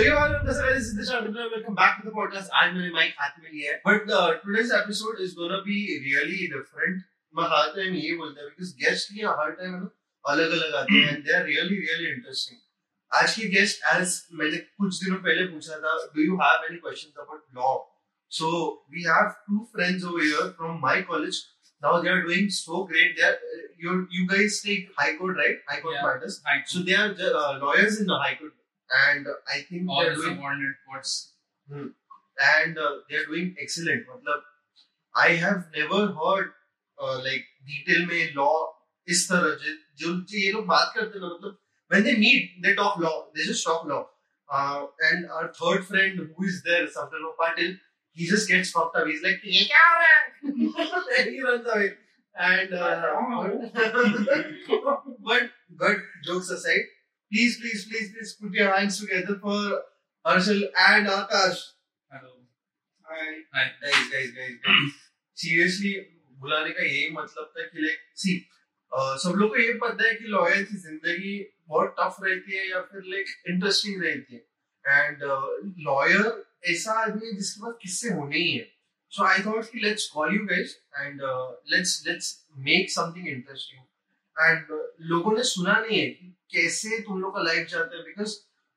So all this is Siddesh Chandra. Welcome back to the podcast. I'm your Mike Hathaway here. But uh, today's episode is gonna be really different. मैं हर time ये बोलता है because guest ये हर time है ना अलग अलग आते हैं and they are really really interesting. आज की गेस्ट एज मैंने कुछ दिनों पहले पूछा था do you have any questions about law so we have two friends over here from my college now they are doing so great they are, you you guys take high court right high court Yeah. matters High court. so they are uh, lawyers in the high court and I think all they're the doing subordinate courts. and uh, they're doing excellent. मतलब I have never heard uh, like detail में law इस तरह जो जो जो ये लोग बात करते हैं ना मतलब when they meet they talk law they just talk law uh, and our third friend who is there Samdano Patil he just gets fucked up he's like ये क्या हो रहा है and he runs away and uh, but but jokes aside please please please please put your hands together for Arshal and Akash Hello. Hi. Hi. Guys, guys, guys, guys. Seriously, बुलाने का यही मतलब था कि लाइक सी सब लोग को ये पता है कि लॉयर की ज़िंदगी बहुत टफ रहती है या फिर लाइक इंटरेस्टिंग रहती है एंड लॉयर ऐसा आदमी है जिसके पास किससे होने ही है सो आई थॉट कि let's call you guys and let's let's make something interesting and लोगों ने सुना नहीं है कि कैसे तुम लोग का लाइफ जाता है बिकॉज़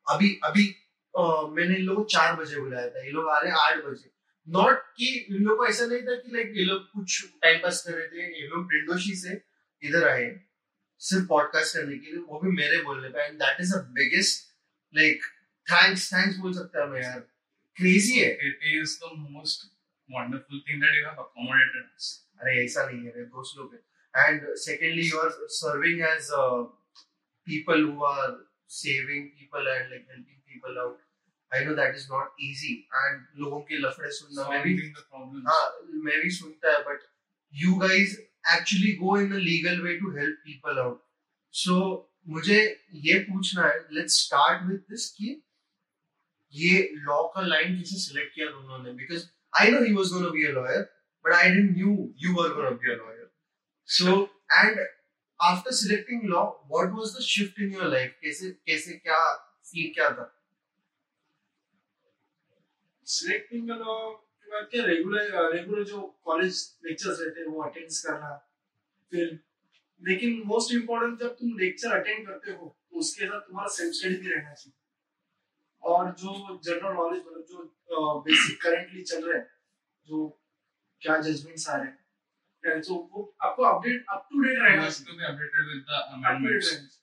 अभी अभी uh, मैंने इन लोगों को चार बजे बुलाया था। ये लोग आ रहे हैं आठ बजे। नॉट कि इन लोगों को ऐसा नहीं था कि लाइक ये लोग कुछ टाइम पास कर रहे थे ये लोग विंडोशी से इधर आए सिर्फ़ पॉडकास्ट करने के लिए वो भी मेरे बोलने पे। And that is the biggest like thanks thanks बोल सकता है मैं यार। क्रेजी है। It is the most wonderful thing that you have accommodated us. अरे ऐसा नहीं है दोस्त लोग हैं। And secondly you are serving as people who are saving people and like helping people out I know that is not easy and लोगों के लफड़े सुनना मैं भी Solving the problems. हाँ मैं भी सुनता है but you guys actually go in a legal way to help people out so मुझे ये पूछना है लेट्स स्टार्ट विद दिस कि ये लॉ का लाइन कैसे सिलेक्ट किया तुम लोगों ने because I know he was gonna be a lawyer but I didn't knew you were gonna be a lawyer so and after selecting law what was the shift in your life कैसे कैसे, क्या scene क्या था? Selecting का तो मैं क्या regular regular जो कॉलेज लेक्चर्स रहते हैं, वो अटेंड करना, फिर, लेकिन मोस्ट इम्पोर्टेंट जब तुम लेक्चर अटेंड करते हो तो उसके साथ तुम्हारा सेल्फ स्टडी भी रहना चाहिए। और जो जनरल नॉलेज मतलब जो बेसिक करंटली चल रहा है, जो क्या जजमेंट्स आ रहे हैं है, तो वो आपको अपडेट अप टू डेट रहना चाहिए date amendments. रहना चाहिए।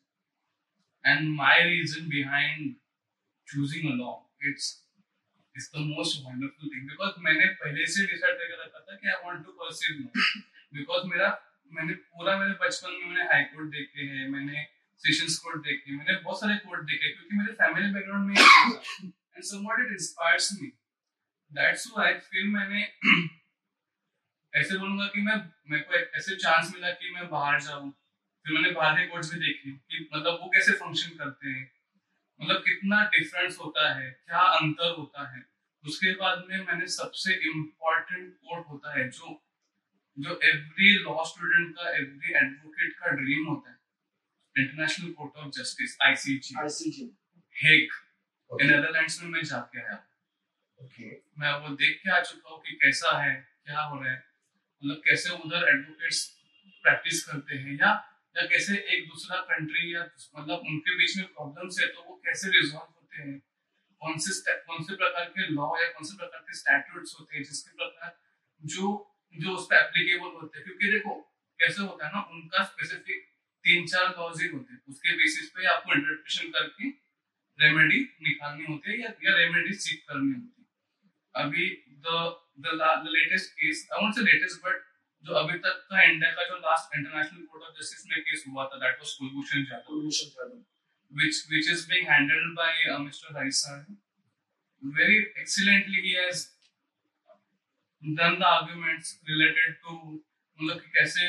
And my reason behind choosing a law, it's it's the most wonderful thing. Because मैंने पहले से डिसाइड करके रखा था कि I want to pursue law. Because मेरा मैंने पूरा मेरे बचपन में मैंने हाई कोर्ट देखे हैं मैंने सेशंस कोर्ट देखे मैंने बहुत सारे कोर्ट देखे क्योंकि मेरे फैमिली बैकग्राउंड में and somewhat it inspires me that's why फिर मैंने ऐसे बोलूँगा कि मैं मेरे को ऐसे चांस मिला कि मैं बाहर जाऊँ। फिर मैंने बाहर के कोर्ट्स भी देखे कि मतलब वो कैसे फ़ंक्शन करते हैं। मतलब कितना डिफरेंस होता है क्या अंतर होता है। उसके बाद में मैंने सबसे इम्पोर्टेंट कोर्ट होता है जो जो एवरी लॉ स्टूडेंट का एवरी एडवोकेट का ड्रीम होता है। International court of justice ICJ ICJ Hague Netherlands में मैं जाके आया। ओके मैं वो देख के आ चुका हूँ कि कैसा है क्या हो रहा है। मतलब कैसे उधर एडवोकेट्स प्रैक्टिस करते हैं या या कैसे एक दूसरा कंट्री या मतलब उनके बीच में प्रॉब्लम्स है तो वो कैसे रिजॉल्व होते हैं? कौन से कौन से प्रकार के लॉ या कौन से प्रकार के स्टैट्यूट्स होते हैं जिसके प्रकार जो जो उस पर एप्लीकेबल होते हैं? क्योंकि देखो कैसे होता है ना उनका स्पेसिफिक तीन चार लॉज ही होते हैं। उसके बेसिस पे आपको इंटरप्रिटेशन करके रेमेडी निकालनी होती है या, या रेमेडी सीख करनी होती है। अभी the the latest case I won't say latest but जो अभी तक का इंडिया का जो last international court of justice में केस हुआ था that was Kulbhushan Jadhav Journal. which which is being handled by uh, Mr. Raisa. Very excellently, he has done the arguments related to मतलब कि कैसे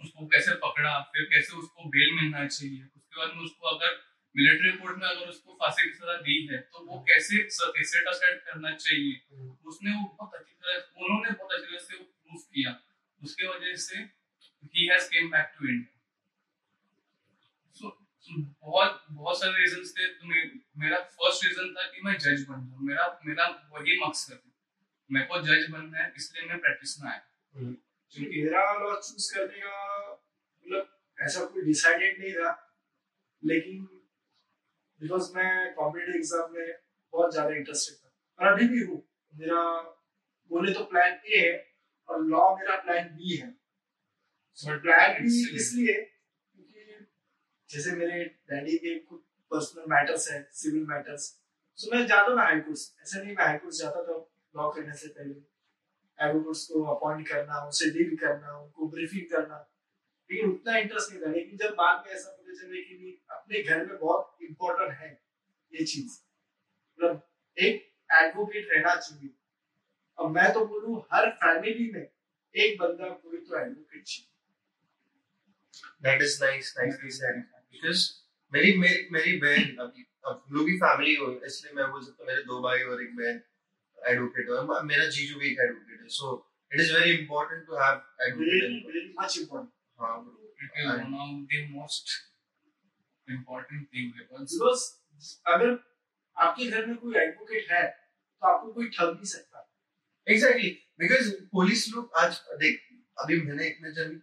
उसको कैसे पकड़ा फिर कैसे उसको बेल मिलना चाहिए उसके बाद में उसको अगर मिलिट्री कोर्ट में अगर उसको फांसी की सजा दी है तो वो कैसे सेट करना चाहिए उसने वो बहुत अच्छी तरह उन्होंने बहुत अच्छी तरह से वो प्रूफ किया। उसके वजह से he has came back to India. So बहुत बहुत सारे रीजंस थे। तो मे, मेरा फ़र्स्ट रीजन था कि मैं जज बन जाऊँ। मेरा मेरा वही मकसद है। मेरे को जज बनना है इसलिए मैं प्रैक्टिस में आया। क्योंकि मेरा लॉ चूज़ करने का मतलब ऐसा कोई डिसाइडेड नहीं था। लेकिन बिकॉज़ मैं कॉम्पिटेटिव एग्ज़ाम में बहुत ज़्यादा इंटरेस्टेड था। और अभी भी हूँ। मेरा बोले तो प्लान ए है और लॉ मेरा प्लान बी है। प्लान बी इसलिए क्योंकि जैसे मेरे डैडी के कुछ पर्सनल मैटर्स है सिविल मैटर्स सो मैं जाता ना हाई कोर्ट ऐसा नहीं मैं हाई कोर्ट जाता था लॉ करने से पहले। एडवोकेट्स को अपॉइंट करना उनसे डील करना उनको ब्रीफिंग करना। लेकिन उतना इंटरेस्ट नहीं था। लेकिन जब बाद में ऐसा पता चले कि अपने घर में बहुत इम्पोर्टेंट है ये चीज़। मतलब एक एडवोकेट रहना चाहिए। अब मैं तो बोलूँ हर फैमिली में एक बंदा कोई तो एडवोकेट चाहिए। That is nice nicely said because मेरी मेरी मेरी बहन अभी अब हम लोग की फैमिली हो इसलिए मैं बोल सकता हूँ मेरे दो भाई और एक बहन एडवोकेट हो। मेरा जीजू भी एक एडवोकेट है so it is very important to have advocate very much important हाँ। It is one of the most important thing because because अगर आपके घर में कोई एडवोकेट है तो आपको कोई ठग नहीं सकता। एग्जैक्टली बिकॉज़ पुलिस लोग आज देख अभी मैंने इतने जन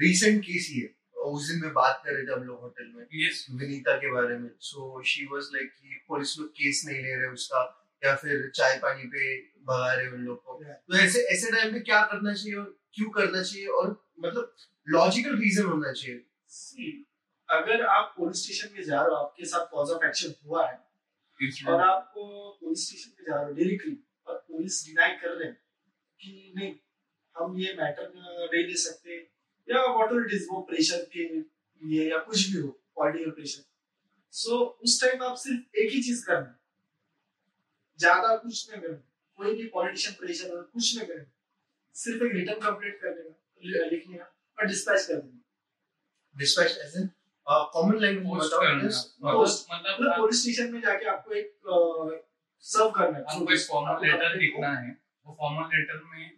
रीसेंट केस ही है उस दिन में बात कर रहे थे हम लोग होटल में yes. विनीता के बारे में। सो शी वाज लाइक कि पुलिस लोग केस नहीं ले रहे उसका या फिर चाय पानी पे भगा रहे उन लोग को। Yeah. तो ऐसे ऐसे टाइम पे क्या करना चाहिए और क्यों करना चाहिए और मतलब लॉजिकल रीजन होना चाहिए। See, अगर आप पुलिस स्टेशन में जा रहे हो आपके साथ कॉज ऑफ़ एक्शन हुआ है और आपको पुलिस स्टेशन में जा रहे हो डायरेक्टली और पुलिस डिनाई कर रहे हैं कि नहीं हम ये मैटर नहीं ले सकते या वॉट इट इज़ वो प्रेशर के लिए या कुछ भी हो पॉलिटिकल प्रेशर सो उस टाइम आप सिर्फ़ एक ही चीज़ करना ज़्यादा कुछ नहीं करना कोई भी पॉलिटिशियन प्रेशर और कुछ नहीं करना सिर्फ़ एक रिटर्न कंप्लीट कर देना लिखने का और डिस्पैच कर देना dispatch as in common language में मतलब मतलब मतलब पुलिस स्टेशन में जाके आपको एक सर्व करना है। आपको एक फॉर्मल लेटर लिखना है। वो फॉर्मल लेटर में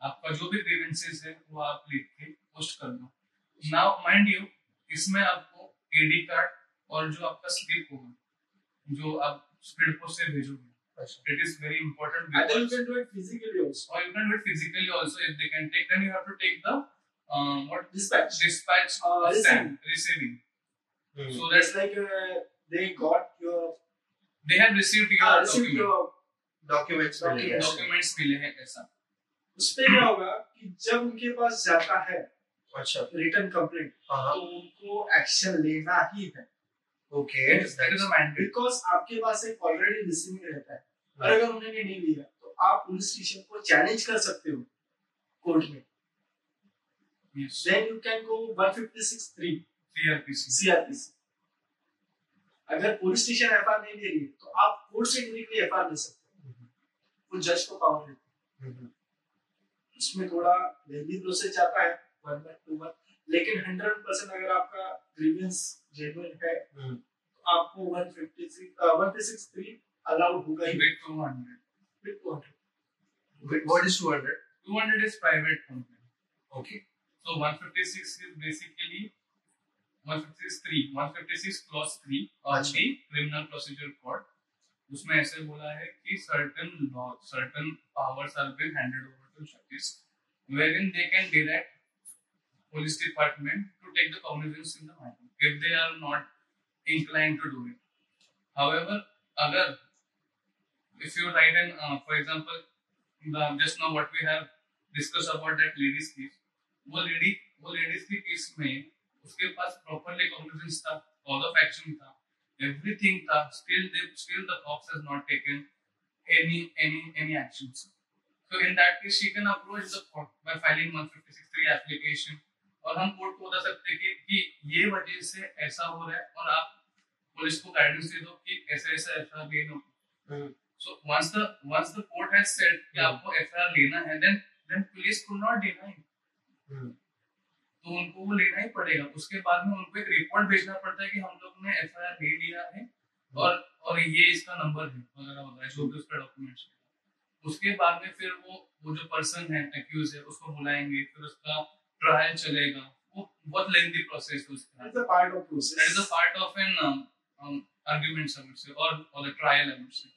आपका जो भी ग्रीवेंसेस है वो आप लिख के पोस्ट कर दो। नाउ माइंड यू इसमें आपको एडी कार्ड और जो आपका स्लिप होगा जो आप स्पीड पोस्ट से भेजोगे अच्छा। It is very important Either you can do it physically also. or you can do it physically also if they can take then you have to take the um, what Dispatch. dispatch Uh, stand receiving Hmm. so That's like uh, they got your they have received your uh, received document your documents mill documents मिले हैं ऐसा उसपे क्या होगा कि जब उनके पास जाता है अच्छा रिटर्न कंप्लेंट हाँ तो उनको एक्शन लेना ही है okay is a mandate because आपके पास एक ऑलरेडी रिसीविंग रहता है और अगर उन्होंने नहीं लिया तो आप पुलिस स्टेशन को चैलेंज कर सकते हो कोर्ट में yes then you can go 156 3 CRPC अगर पुलिस स्टेशन एफआर नहीं ले रही तो आप कोर्ट से डायरेक्टली एफआर ले सकते हो। वो जज को पावर देते हैं। उसमें थोड़ा लेंदी प्रोसेस जाता है वन बाय टू बाय लेकिन हंड्रेड परसेंट अगर आपका ग्रीवियंस जेन्युइन है हम्म। तो आपको one fifty six one six three allowed होगा ही। With 200 with 200. What is 200 200 is private complaint okay so 156 is basically 156 3 156 clause 3 of अच्छा। the criminal procedure code उसमें ऐसे बोला है कि certain law certain powers are being handed over to judges wherein they can direct police department to take the cognizance in the matter if they are not inclined to do it however agar if you write an uh, for example the, just now what we have discussed about that lady's case वो lady वो ladies की case में उसके पास properly cognizance था cause of action था everything था still they still the cops has not taken any any any actions so in that case she can approach the court by filing 1563 application और हम court को बता सकते हैं कि, कि ये वजह से ऐसा हो रहा है और आप पुलिस को गाइडेंस दे दो कि ऐसा ऐसा ऐसा लेना हम्म। so once the once the court has said कि हम्म। आपको एफआईआर लेना है then police could not deny it. तो उनको वो लेना ही पड़ेगा। उसके बाद में उनको एक रिपोर्ट भेजना पड़ता है कि हम लोग ने एफ़ ले लिया है और और ये इसका नंबर है वगैरह वगैरह जो भी उसका डॉक्यूमेंट्स उसके बाद में फिर वो वो जो पर्सन है एक्यूज है उसको बुलाएँगे फिर उसका ट्रायल चलेगा। वो बहुत लेंथी प्रोसेस है उसका It's a part of process. that is a part of an um, um, argument I would say or or the trial I would say.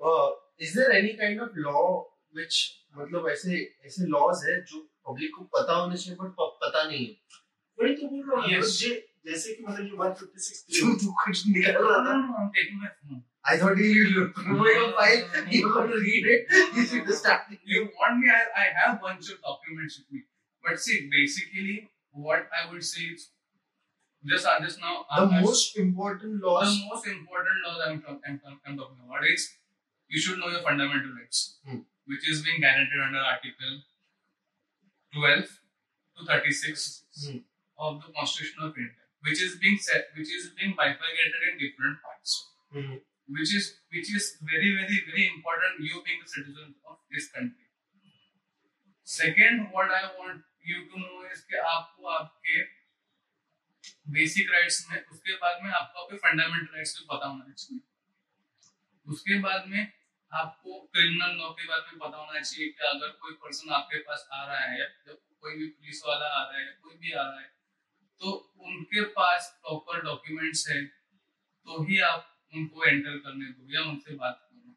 Uh, is there any kind of law which मतलब ऐसे ऐसे laws है जो public को पता होने चाहिए but पता नहीं है। वही तो बोल रहा हूँ। Yes. जैसे कि मतलब ये 156 जो तू कुछ निकल रहा था। टेक में I thought you you look file you want read it you should start you want me I have bunch of documents with me but see basically what I would say is just and just now the I'm, most I'm, important law the most important law that I'm, I'm, you should know your fundamental rights. Hmm. Which is being guaranteed under Article 12 to 36 Hmm. of the Constitution of India, which is being set, which is being bifurcated in different parts, Hmm. which is which is very very very important. You being a citizen of this country. Second, what I want you to know is कि आपको आपके basic rights में उसके बाद में आपको आपके fundamental rights भी पता होना चाहिए उसके बाद में आपको क्रिमिनल लॉ के बारे में पता होना चाहिए कि अगर कोई पर्सन आपके पास आ रहा है या जब कोई भी पुलिस वाला आ रहा है कोई भी आ रहा है तो उनके पास प्रॉपर डॉक्यूमेंट्स है तो ही आप उनको एंटर करने दो या उनसे बात करो।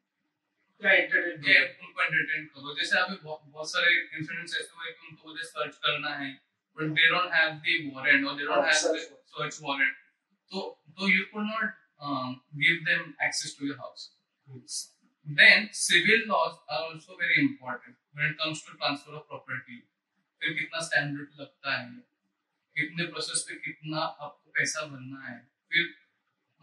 क्या entertainment उनको एंटरटेन करो। जैसे अभी बहुत, सारे इंसिडेंट्स ऐसे हुए कि उनको मुझे सर्च करना है but they don't have the warrant और they don't have the search warrant तो तो you could not give them access to your house. Then civil laws are also very important when it comes to transfer of property. फिर कितना standard लगता है? कितने process पे कितना आपको पैसा भरना है? फिर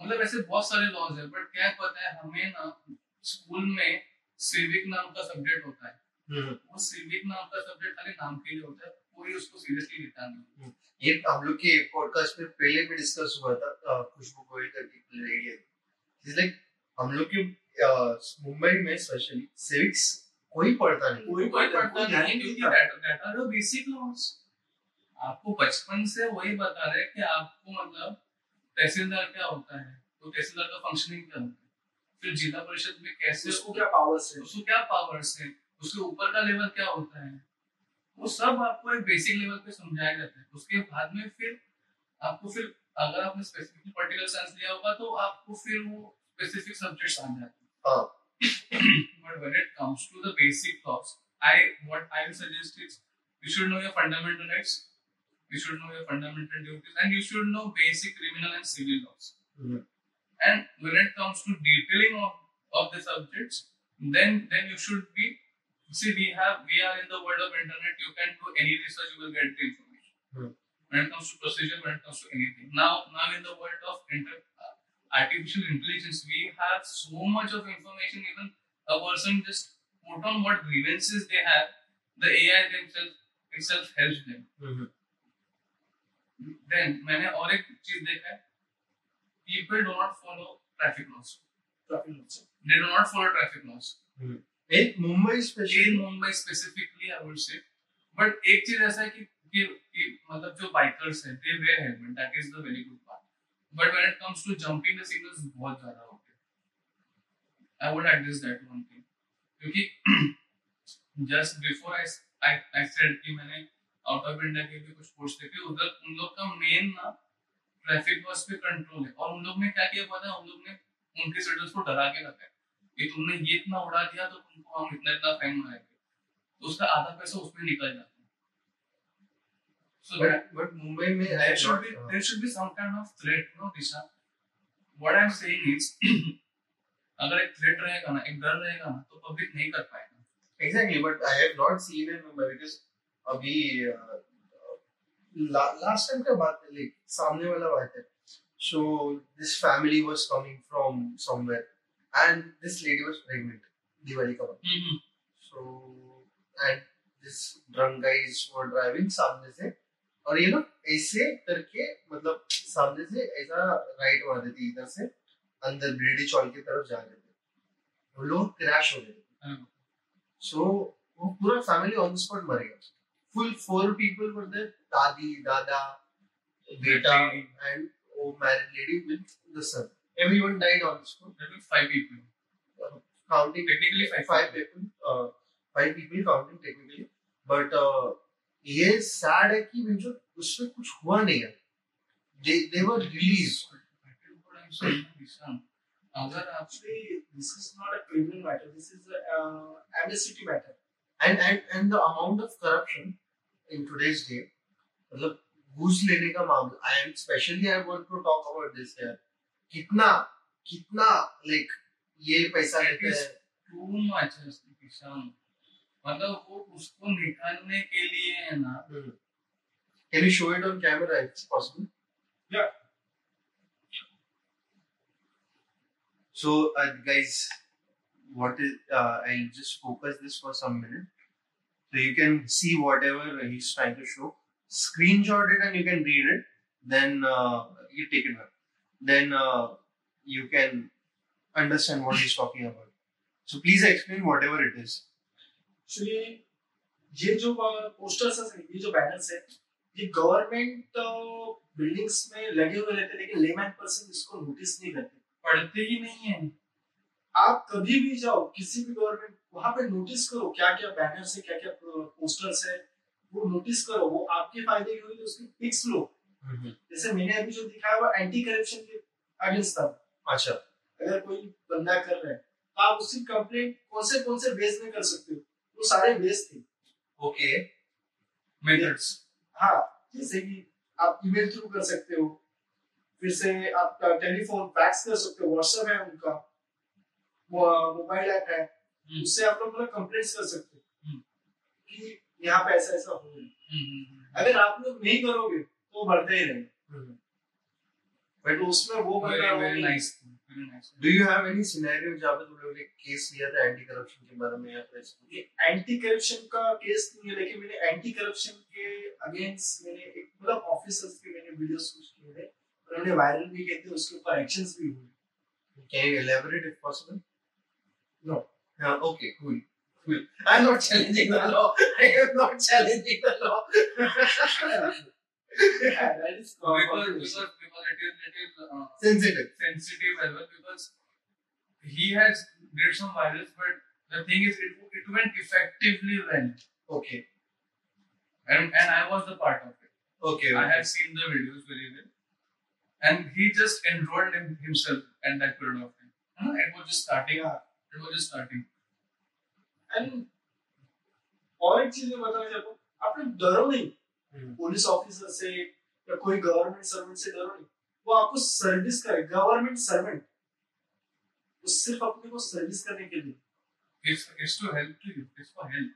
मतलब ऐसे बहुत सारे लॉज है बट क्या पता है हमें ना स्कूल में सिविक नाम का सब्जेक्ट होता है। Hmm. वो सिविक नाम का सब्जेक्ट खाली नाम के लिए होता है कोई उसको सीरियसली लेता नहीं। ये हम लोग के पॉडकास्ट में पहले भी डिस्कस हुआ था खुशबू गोयल करके लेडी है। लाइक हम लोग के मुंबई में स्पेशली सिविक्स कोई पढ़ता नहीं कोई कोई पढ़ता नहीं क्योंकि बेसिक लॉज आपको बचपन से वही बता रहे कि आपको मतलब तहसीलदार क्या होता है तो तहसीलदार का फंक्शनिंग क्या होता है? फिर जिला परिषद में कैसे उसको क्या पावर्स है उसको क्या पावर्स है उसके ऊपर का लेवल क्या होता है? वो सब आपको एक बेसिक लेवल पे समझाया जाता है। उसके बाद में फिर आपको फिर अगर आपने स्पेसिफिक पर्टिकुलर साइंस लिया होगा तो आपको फिर वो स्पेसिफिक सब्जेक्ट्स आ जाते हैं। हाँ but when it comes to the basic laws i what i will suggest is you should know your fundamental rights you should know your fundamental duties and you should know basic criminal and civil laws Hmm. and when it comes to detailing of, of the subjects then then you should be see we have we are in the world of internet you can do any research you will get the information Hmm. when it comes to procedure when it comes to anything now now in the world of inter, uh, artificial intelligence we have so much of information even a person just put on what grievances they have the ai themselves itself helps them hmm, then मैंने और एक चीज़ देखा है people do not follow traffic laws traffic laws they do not follow traffic laws एक Mumbai in specially Mumbai specifically I would say but एक चीज़ ऐसा है कि कि, कि मतलब जो बाइकर्स हैं they wear helmet that is the very good but when it comes to jumping the signals बहुत ज़्यादा हो गया I would address that one thing. क्योंकि before I I I said कि मैंने आउट ऑफ़ इंडिया के भी कुछ पोस्ट देखे, उधर उन लोग का मेन ना ट्रैफ़िक बस पे कंट्रोल है। और उन लोग ने क्या किया पता है उन लोग ने उनके सिटीजन्स को डरा के रखा है। कि तुमने ये इतना उड़ा दिया तो तुमको हम इतना इतना फाइन मारेंगे। तो उसका आधा पैसा उसमें निकल जाता है so that but but Mumbai में I there should not- be there should be some kind of threat you know Disha what I'm saying is अगर एक थ्रेट रहेगा ना एक डर रहेगा ना तो पब्लिक नहीं कर पाएगा Exactly, but I have not seen in Mumbai because अभी लास्ट टाइम का बात है लाइक सामने वाला बात है so this family was coming from somewhere and this lady was pregnant Diwali का हम्म, so and this drunk guys were driving सामने से और ये ना ऐसे करके मतलब सामने से ऐसा राइट मार देती इधर से अंदर ब्रिडी चौल की तरफ़ जा रहे थे वो लोग क्रैश हो गए थे हम्म, सो वो पूरा फैमिली ऑन द स्पॉट मर गया full four people were there दादी दादा बेटा एंड वो married lady with the son everyone died on the spot people counting technically five five people uh, five people counting technically but uh, ये sad है कि जो उसमें कुछ हुआ नहीं है they they were released अगर आप Actually, this is not a criminal matter. This is a uh, amnesty matter. and and and the amount of corruption in today's day मतलब घूस लेने का मामला I am specially I want to talk about this यार कितना कितना like ये पैसा लेते हैं too much है किसान मतलब वो उसको निकालने के लिए है ना can you show it on camera it's possible Yeah. So, uh, guys, what is uh, I'll just focus this for some minute, so you can see whatever he's trying to show. Screenshot it and you can read it. Then uh, you take it back. Then uh, you can understand what he's talking about. So please explain whatever it is. Actually, ये जो posters है ये जो banners है ये government buildings में लगे हुए रहते लेकिन लेमैन पर्सन इसको नोटिस नहीं करते। पढ़ते ही नहीं है। आप कभी भी जाओ किसी भी गवर्नमेंट वहाँ पे नोटिस करो क्या क्या बैनर्स है क्या क्या पोस्टर्स है वो नोटिस करो वो आपके फ़ायदे के लिए उसकी पिक्स लो। जैसे मैंने अभी जो दिखाया वो एंटी करप्शन के अगेंस्ट था। अच्छा। अगर कोई बंदा कर रहा है तो आप उसकी कंप्लेंट कौन से कौन से बेस में कर सकते हो? वो सारे बेस थे। ओके मेथड्स हाँ जैसे कि आप ईमेल थ्रू कर सकते हो फिर से आप टेलीफोन फैक्स कर सकते हो व्हाट्सएप है उनका मोबाइल ऐप है उससे आप लोग मतलब कंप्लेंट्स कर सकते हो हम्म। कि यहाँ पे ऐसा ऐसा हो रहा है अगर आप लोग नहीं करोगे तो बढ़ते ही रहेंगे। बट उसमें वो बंदा very nice do you have any scenario जहाँ पे तुम लोग ने केस लिया था एंटी करप्शन के बारे में या फिर ये एंटी करप्शन का केस नहीं है लेकिन मैंने एंटी करप्शन के अगेंस्ट मैंने एक मतलब ऑफिसर्स के मैंने वीडियोस कुछ किए थे और उन्होंने वायरल भी किए थे उसके ऊपर एक्शंस भी हुए Can you elaborate if possible? No. Yeah, okay, cool. Cool. I'm not challenging the law. I am not challenging the law. yeah, that is because because because it is it is uh, Sensitive. sensitive as well because he has did some virus but the thing is it, it went effectively well Okay. and and I was the part of it. Okay. I okay. had seen the videos very well. And he just enrolled him, himself at that period of time. Uh, It was just starting. Yeah. It was just starting. And और एक चीज़ मैं बताना चाहता हूँ आप लोग डरो नहीं हम्म, पुलिस ऑफिसर से या कोई गवर्नमेंट सर्वेंट से डरो नहीं। वो आपको सर्विस करे गवर्नमेंट सर्वेंट वो सिर्फ़ अपने को सर्विस करने के लिए। It's to help to you. It's for help.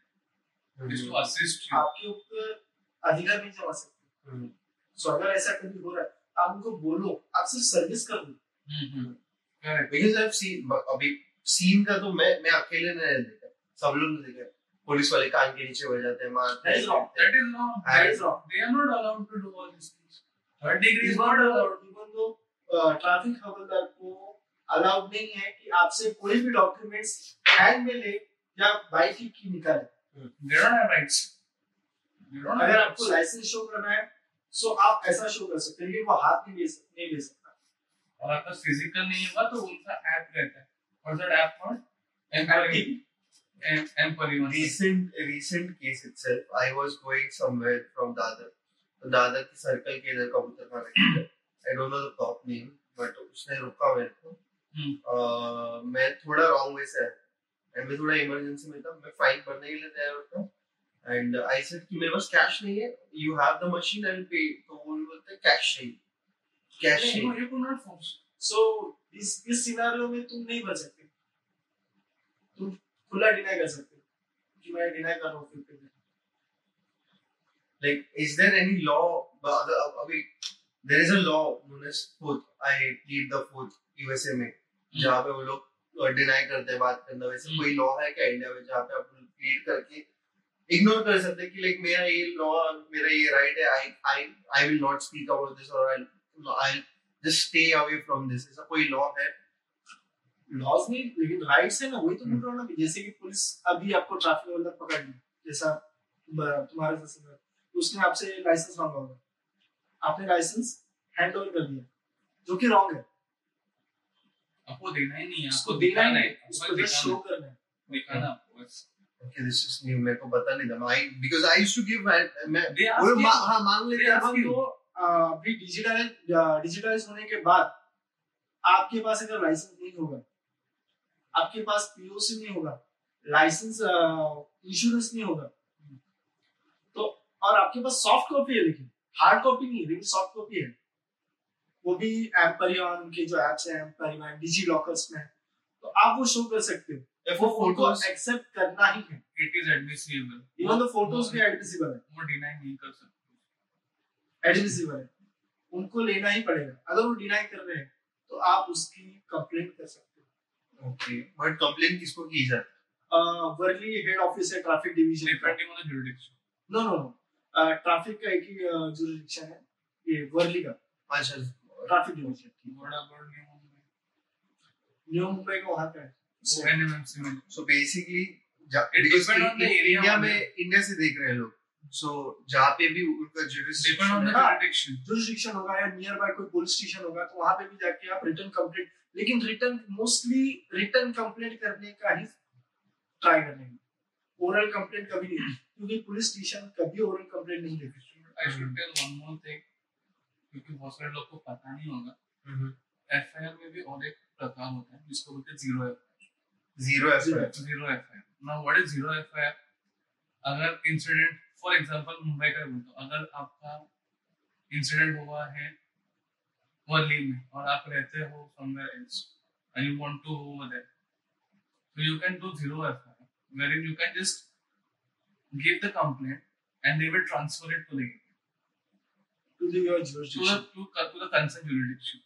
It's to hmm, assist आपके ऊपर अधिकार नहीं जमा सकते। सो अगर ऐसा कभी हो रहा है आप उनको बोलो आप सिर्फ़ सर्विस कर दो. Correct. Because I've seen अभी सीन का तो मैं मैं अकेले नहीं देखा सब लोग ने देखा। पुलिस वाले कान के नीचे हो जाते हैं मारते wrong. That is wrong. That That is is wrong. They are not allowed to do all these things. Third degree is even though though traffic हवलदार को अलाउड नहीं है कि आपसे कोई भी डॉक्यूमेंट्स हैंड में ले या बाइक की की निकाले have rights. They don't अगर आपको लाइसेंस शो करना है सो आप ऐसा शो कर सकते हैं वो हाथ नहीं ले सकते नहीं ले सकता और आपका फ़िज़िकल नहीं होगा तो उनका ऐप रहता है और that app called MTP. Recent recent case itself i was going somewhere from dadar. तो दादर की सर्कल के इधर कबूतर खाना की I don't know the top name but उसने रुका मेरे को। हम्म। मैं थोड़ा रॉन्ग वे से एंड मैं थोड़ा इमरजेंसी में था। मैं फाइन भरने के लिए तैयार था। एंड आई सेड कि मेरे पास कैश नहीं है। You have the machine I will pay तो वो बोलते हैं कैश चाहिए कैश चाहिए। you could not force. सो इस इस सिनारियो में तुम नहीं बच सकते। तुम खुला डिनाई कर सकते हो कि मैं डिनाई कर रहा हूँ फिर फिर like is there any law अभी there is a law known as fourth I plead the fourth USA में जहाँ पे वो लोग डिनाई करते हैं बात करना। वैसे हम्म। कोई लॉ है क्या इंडिया में जहाँ पे आप प्लीड करके इग्नोर कर सकते हैं कि लाइक मेरा ये लॉ मेरा ये राइट है I I I will not speak about this और I I just stay away from this ऐसा कोई लॉ है? लॉज नहीं लेकिन राइट्स है ना वही तो बोल रहा हूँ ना जैसे कि पुलिस अभी आपको ट्रैफ़िक वाला पकड़ ली जैसा तुम्हारे से उसने आपसे लाइसेंस मांगा होगा आपने लाइसेंस हैंड ओवर कर दिया जो कि रॉन्ग है आपको देना ही नहीं है उसको आपको देना ही नहीं है उसको बस जस्ट शो करना है दिखाना आपको बस Okay, this is new. मेरे को पता नहीं था. I because I used to give मैं वो you- मा- हाँ मांग लेते हैं हम. तो अभी डिजिटलाइज डिजिटलाइज होने के बाद आपके पास अगर लाइसेंस नहीं होगा आपके पास पीओसी नहीं होगा लाइसेंस इंश्योरेंस नहीं होगा। तो और आपके पास सॉफ्ट कॉपी है लेकिन हार्ड कॉपी नहीं लेकिन सॉफ्ट कॉपी है। वो भी एप परिवहन के जो एप्स हैं एप परिवहन डिजी लॉकर्स में। तो आप वो शो कर सकते हो। वो फ़ोटो एक्सेप्ट करना ही है। It is admissible. Even though photos भी एडमिसिबल है। वो डिनाई नहीं कर सकते। एडमिसिबल है। उनको लेना ही पड़ेगा। अगर वो डिनाई कर रहे हैं तो आप उसकी कंप्लेंट कर सकते हो। ओके बट कंप्लेन किसको की जाती वर्ली हेड ऑफ़िस है ट्रैफ़िक डिवीज़न का। Depending on the jurisdiction no no no traffic का एक ही जुरिडिक्शन है ये वर्ली का। अच्छा traffic division what about new new Mumbai का वहाँ है NMMC so basically It depend on the India में इंडिया से देख रहे हैं लोग। सो जहाँ पे भी उनका डिपेंड ऑन द jurisdiction है। हाँ। जुरिडिक्शन जुरिडिक्शन होगा या नियर बाय कोई पुलिस स्टेशन होगा तो वहाँ पे भी जाके आप रिटर्न कंप्लेंट लेकिन रिटर्न मोस्टली रिटर्न कंप्लेंट करने का ही ट्राई करेंगे ओरल कंप्लेंट कभी नहीं क्योंकि पुलिस स्टेशन कभी ओरल कंप्लेंट नहीं लेते I should tell one more thing क्योंकि बहुत सारे लोग को पता नहीं होगा। हम्म। एफआईआर में भी और एक प्रकार होता है जिसको बोलते हैं zero FIR zero FIR zero FIR now what is zero FIR अगर इंसिडेंट फॉर एग्जांपल मुंबई का बोलता हूँ। अगर आपका इंसिडेंट हुआ है वर्ली में और आप रहते हो somewhere else and you want to go there so you can do zero FIR wherein you can just give the complaint and they will transfer it to the to the your to the jurisdiction to, to the concerned jurisdiction.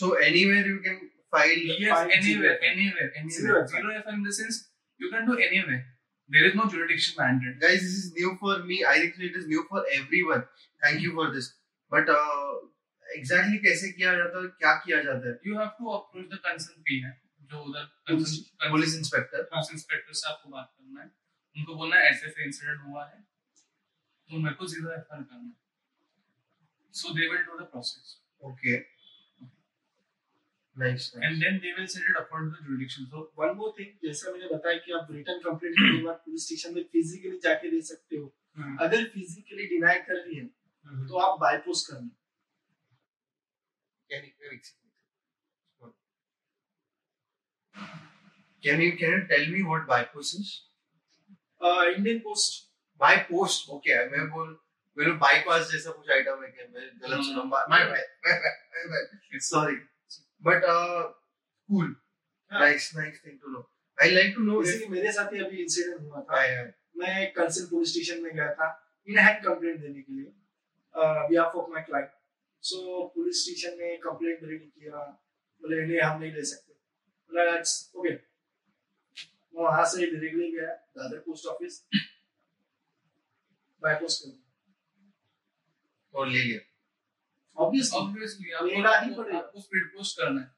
So anywhere you can file. Yes, File anywhere, zero. anywhere, Zero anywhere. FIR. Zero FIR in the sense you can do anywhere. There is no jurisdiction mandate. Guys, this is new for me. I think it is new for everyone. Thank you for this. But uh, exactly कैसे किया जाता है क्या किया जाता है? You have to approach the concerned PI जो उधर पुलिस इंस्पेक्टर पुलिस इंस्पेक्टर से आपको बात करना है। उनको बोलना है ऐसे ऐसे इंसिडेंट हुआ है तो मेरे को ज़ीरो एफआईआर करना है। So they will do the process okay then they will send it upon to the jurisdiction so one more thing जैसा मैंने बताया कि आप रिटर्न कंप्लेंट करने के बाद पुलिस स्टेशन में फिजिकली जाके दे सकते हो। अगर फिजिकली डिनाई कर रही है तो आप बाय पोस्ट करना can you very can you can you tell me what bypass is uh indian post. By post okay मेरे बाइपास जैसा कुछ आइटम है क्या? मैं गलत hmm. सुना my my my sorry but cool nice nice thing to know I like to know इसलिए मेरे साथ ही अभी इंसिडेंट हुआ था। हाँ, मैं कंसल पुलिस स्टेशन में गया था इन हैंड कंप्लेंट देने के लिए। अभी of my client so police station ने कंप्लेंट रेडी किया बोले नहीं हम नहीं ले सकते। बोला ओके वहाँ से डायरेक्टली गया Dadar post office by post कर। और ले लिया ऑब्वियसली ऑब्वियसली लेना ही आपको पड़ेगा। आपको स्पीड पोस्ट करना है।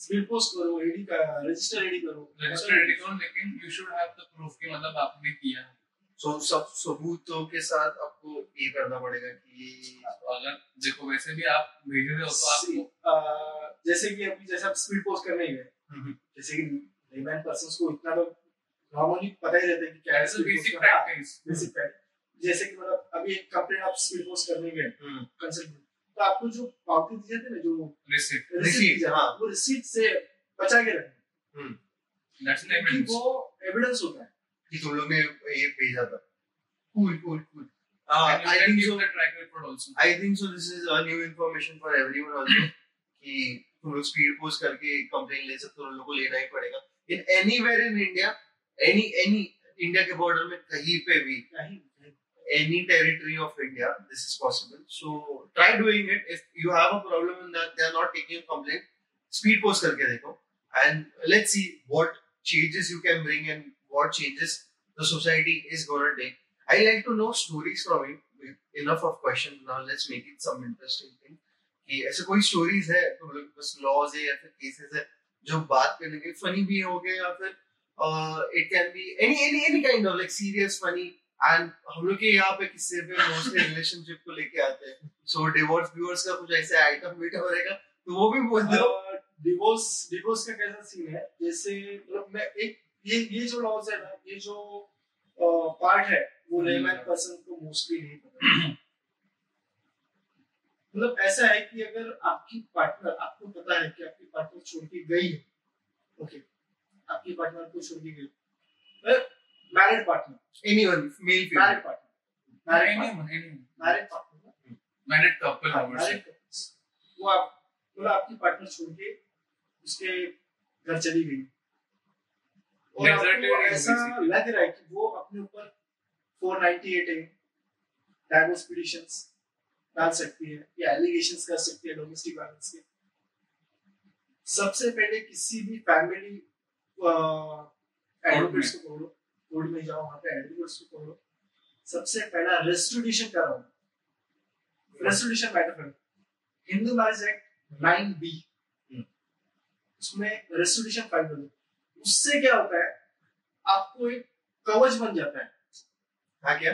स्पीड पोस्ट करो एडी का रजिस्टर रेडी करो। रजिस्टर रेडी करो लेकिन you should have the proof कि मतलब आपने किया है। So सब सबूतों के साथ आपको ये करना पड़ेगा कि अगर देखो वैसे भी आप भेज रहे हो तो आपको जैसे कि अभी जैसे आप स्पीड पोस्ट करने गए। हम्म, जैसे कि लेमैन पर्सन्स को इतना तो नॉर्मली पता ही रहता है कि क्या है। बेसिक प्रैक्टिस बेसिक फैक्ट जैसे कि मतलब अभी एक कंप्लेंट आप स्पीड पोस्ट करने गए। हम्म, कंसल्ट तो आपको जो पावती दी जाती है ना जो दी जाती है। वो रिसीट से बचा के रखना। दैट्स एविडेंस वो एविडेंस होता है। कि तुम लोग ने ये भेजा था uh, you I can think give so the track record also I think so this is a new information for everyone also कि तुम लोग स्पीड पोस्ट करके कंप्लेन ले सकते हो उन लोगों को लेना ही पड़ेगा in anywhere in India any any India के बॉर्डर में कहीं पे भी कहीं any territory of India, this is possible. So try doing it. If you have a problem in that they are not taking a complaint, speed post करके देखो and let's see what changes you can bring and what changes the society is gonna take. I like to know stories from you. Enough of questions now. Let's make it some interesting thing. कि ऐसे कोई stories है तुम लोग बस laws है या फिर केसेस है, जो बात करने के फनी भी हो गए या फिर it can be any any any kind of like serious funny and हम लोग के यहाँ पे किस्से पे मोस्टली रिलेशनशिप को लेके आते हैं सो डिवोर्स व्यूअर्स का कुछ ऐसे आइटम वीटम रहेगा तो वो भी बोल दो डिवोर्स डिवोर्स का कैसा सीन है जैसे मतलब मैं एक ये ये जो लॉज है ना ये जो पार्ट है वो हम्म। लेमैन पर्सन को मोस्टली नहीं पता। मतलब ऐसा है कि अगर आपकी पार्टनर आपको पता है कि आपकी पार्टनर छोड़ के गई है ओके आपकी पार्टनर को छोड़ के गई married partner anyone male married partner married anyone, anyone. Married partner. Married couples वो आप मतलब आपकी पार्टनर छोड़ के उसके घर चली गई। और आपको ऐसा लग रहा है कि वो अपने ऊपर 498 है। डाइवोर्स पिटिशंस डाल सकती है या एलिगेशंस कर सकती है डोमेस्टिक वायलेंस के। सबसे पहले किसी भी फैमिली एडवोकेट्स को पकड़ो कोर्ट में जाओ वहाँ पे एडवोकेट्स को पकड़ो सबसे पहला रेस्टिट्यूशन कराओ। रेस्टिट्यूशन मैटर करो हिंदू मैरिज एक्ट 9 बी उसमें रेस्टिट्यूशन फ़ाइल करो उससे क्या होता है? आपको एक कवच बन जाता है। हाँ क्या?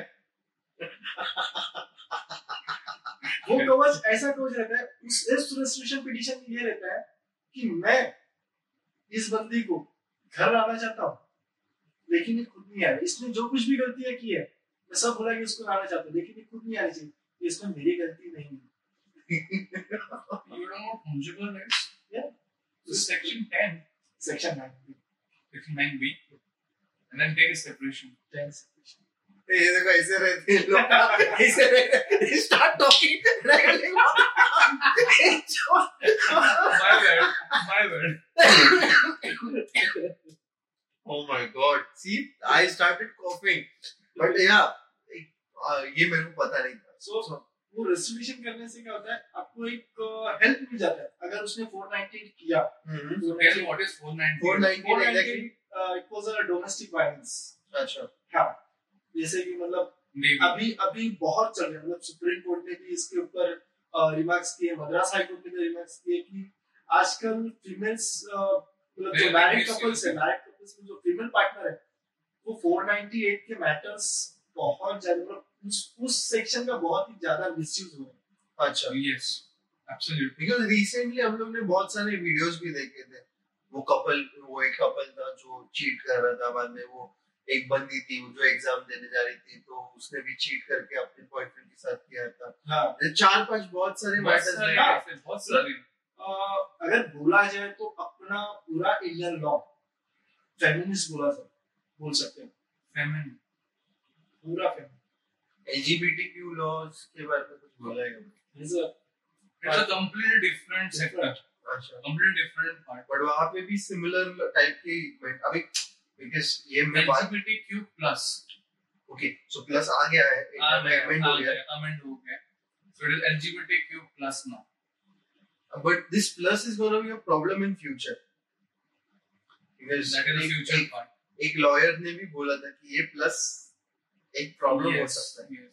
वो कवच ऐसा कवच रहता है उस इस रेस्टिट्यूशन पिटीशन में ये रहता है कि मैं इस बंदी को घर लाना चाहता हूँ लेकिन ये खुद नहीं आ रही। इसने जो कुछ भी गलतियाँ की है मैं सब बोला कि उसको लाना चाहता हूँ लेकिन ये खुद नहीं आनी चाहिए इसमें मेरी गलती नहीं है। You know rights? Yeah. Is section 10, section 9 section 9b. And then 10 is separation. ये देखो ऐसे रहते हैं लोग ऐसे रहते start talking My bad. My bad. Oh my god. See, I started coughing. But yeah, uh, ये मेरे को पता नहीं था. सो वो रेस्टिट्यूशन करने से क्या होता है आपको एक हेल्प मिल जाता है अगर उसने 498 किया hmm. So tell me what 490? 490 exactly. It was a domestic violence अच्छा. हाँ जैसे कि मतलब अभी अभी बहुत चल रहा है मतलब सुप्रीम कोर्ट ने भी इसके ऊपर रिमार्क्स किए मद्रास हाई कोर्ट ने भी रिमार्क्स किए कि आजकल फीमेल्स मतलब जो मैरिड कपल्स है है। मैरिड कपल्स में जो फीमेल पार्टनर है वो 498 के मैटर्स बहुत ज़्यादा मतलब उस उस सेक्शन का बहुत ही ज़्यादा मिसयूज हो रहा अच्छा. Yes. Absolutely. बिकॉज़ रिसेंटली हम लोग ने बहुत सारे वीडियोस भी देखे थे वो कपल वो एक कपल था जो चीट कर रहा था बाद में वो एक बंदी थी वो जो एग्ज़ाम देने जा रही थी तो उसने भी चीट करके अपने बॉयफ्रेंड के साथ किया था हाँ चार पाँच बहुत सारे बहुत मैटर्स सारे हाँ। बहुत सारे. अगर बोला जाए तो अपना पूरा इंडियन लॉ फेमिनिस्ट बोला जा बोल सकते हैं Feminine. पूरा फेमिनिस्ट एलजीबीटीक्यू लॉज के बारे में कुछ बोला है इज़ अ different sector. अच्छा Completely different part. बट वहाँ पे भी सिमिलर टाइप के अभी बिकॉज़ ये मैं LGBTQ plus. Okay so plus आ गया है हो गया amend हो गया. So it is LGBTQ plus now. But this plus is gonna be a problem in future That is the future part. एक लॉयर ने भी बोला था कि ये प्लस एक प्रॉब्लम हो सकता है।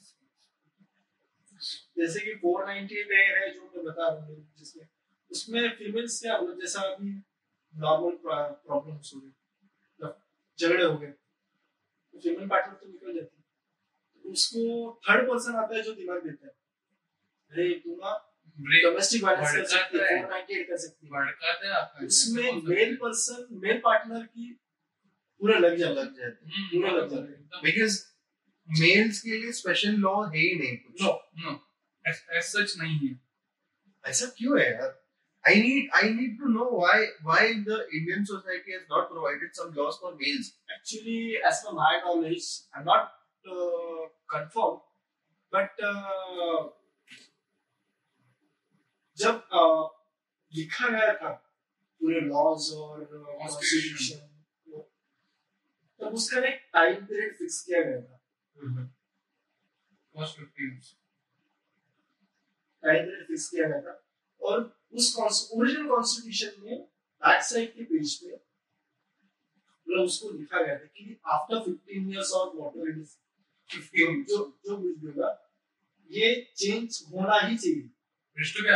जैसे कि 498 ए है जो मैं बता रहा हूँ जिसमें उसमें फीमेल्स क्या मतलब जैसा अभी नॉर्मल प्रॉब्लम्स हो गए मतलब झगड़े हो गए। तो फीमेल पार्टनर तो निकल जाती है। तो उसको थर्ड पर्सन आता है जो दिमाग देता है। अरे तू ना डोमेस्टिक वायलेंस कर सकती है। है। 498 कर सकती है। भड़काते हैं आपका। उसमें मेल पर्सन मेल पार्टनर की पूरा लग जाता है। लग जाते हम्म, पूरा लग जाता है। बिकॉज़ मेल्स के लिए स्पेशल लॉ है ही नहीं कुछ नो No, as, as नहीं है. ऐसा क्यों है यार I need I need to know why why the Indian society has not provided some laws for males. actually as per my knowledge i'm not uh, confirmed but uh, जब uh, लिखा गया था पूरे लॉज और constitution तब उसका एक time period fix किया गया था First 15 years. Time period fix किया गया था और उस ओरिजिनल कॉन्स्टिट्यूशन में बैक साइड के पेज पे मतलब उसको लिखा गया था कि आफ्टर 15 इयर्स और व्हाटएवर इट इज़ 15 जो जो भी होगा ये चेंज होना ही चाहिए is to be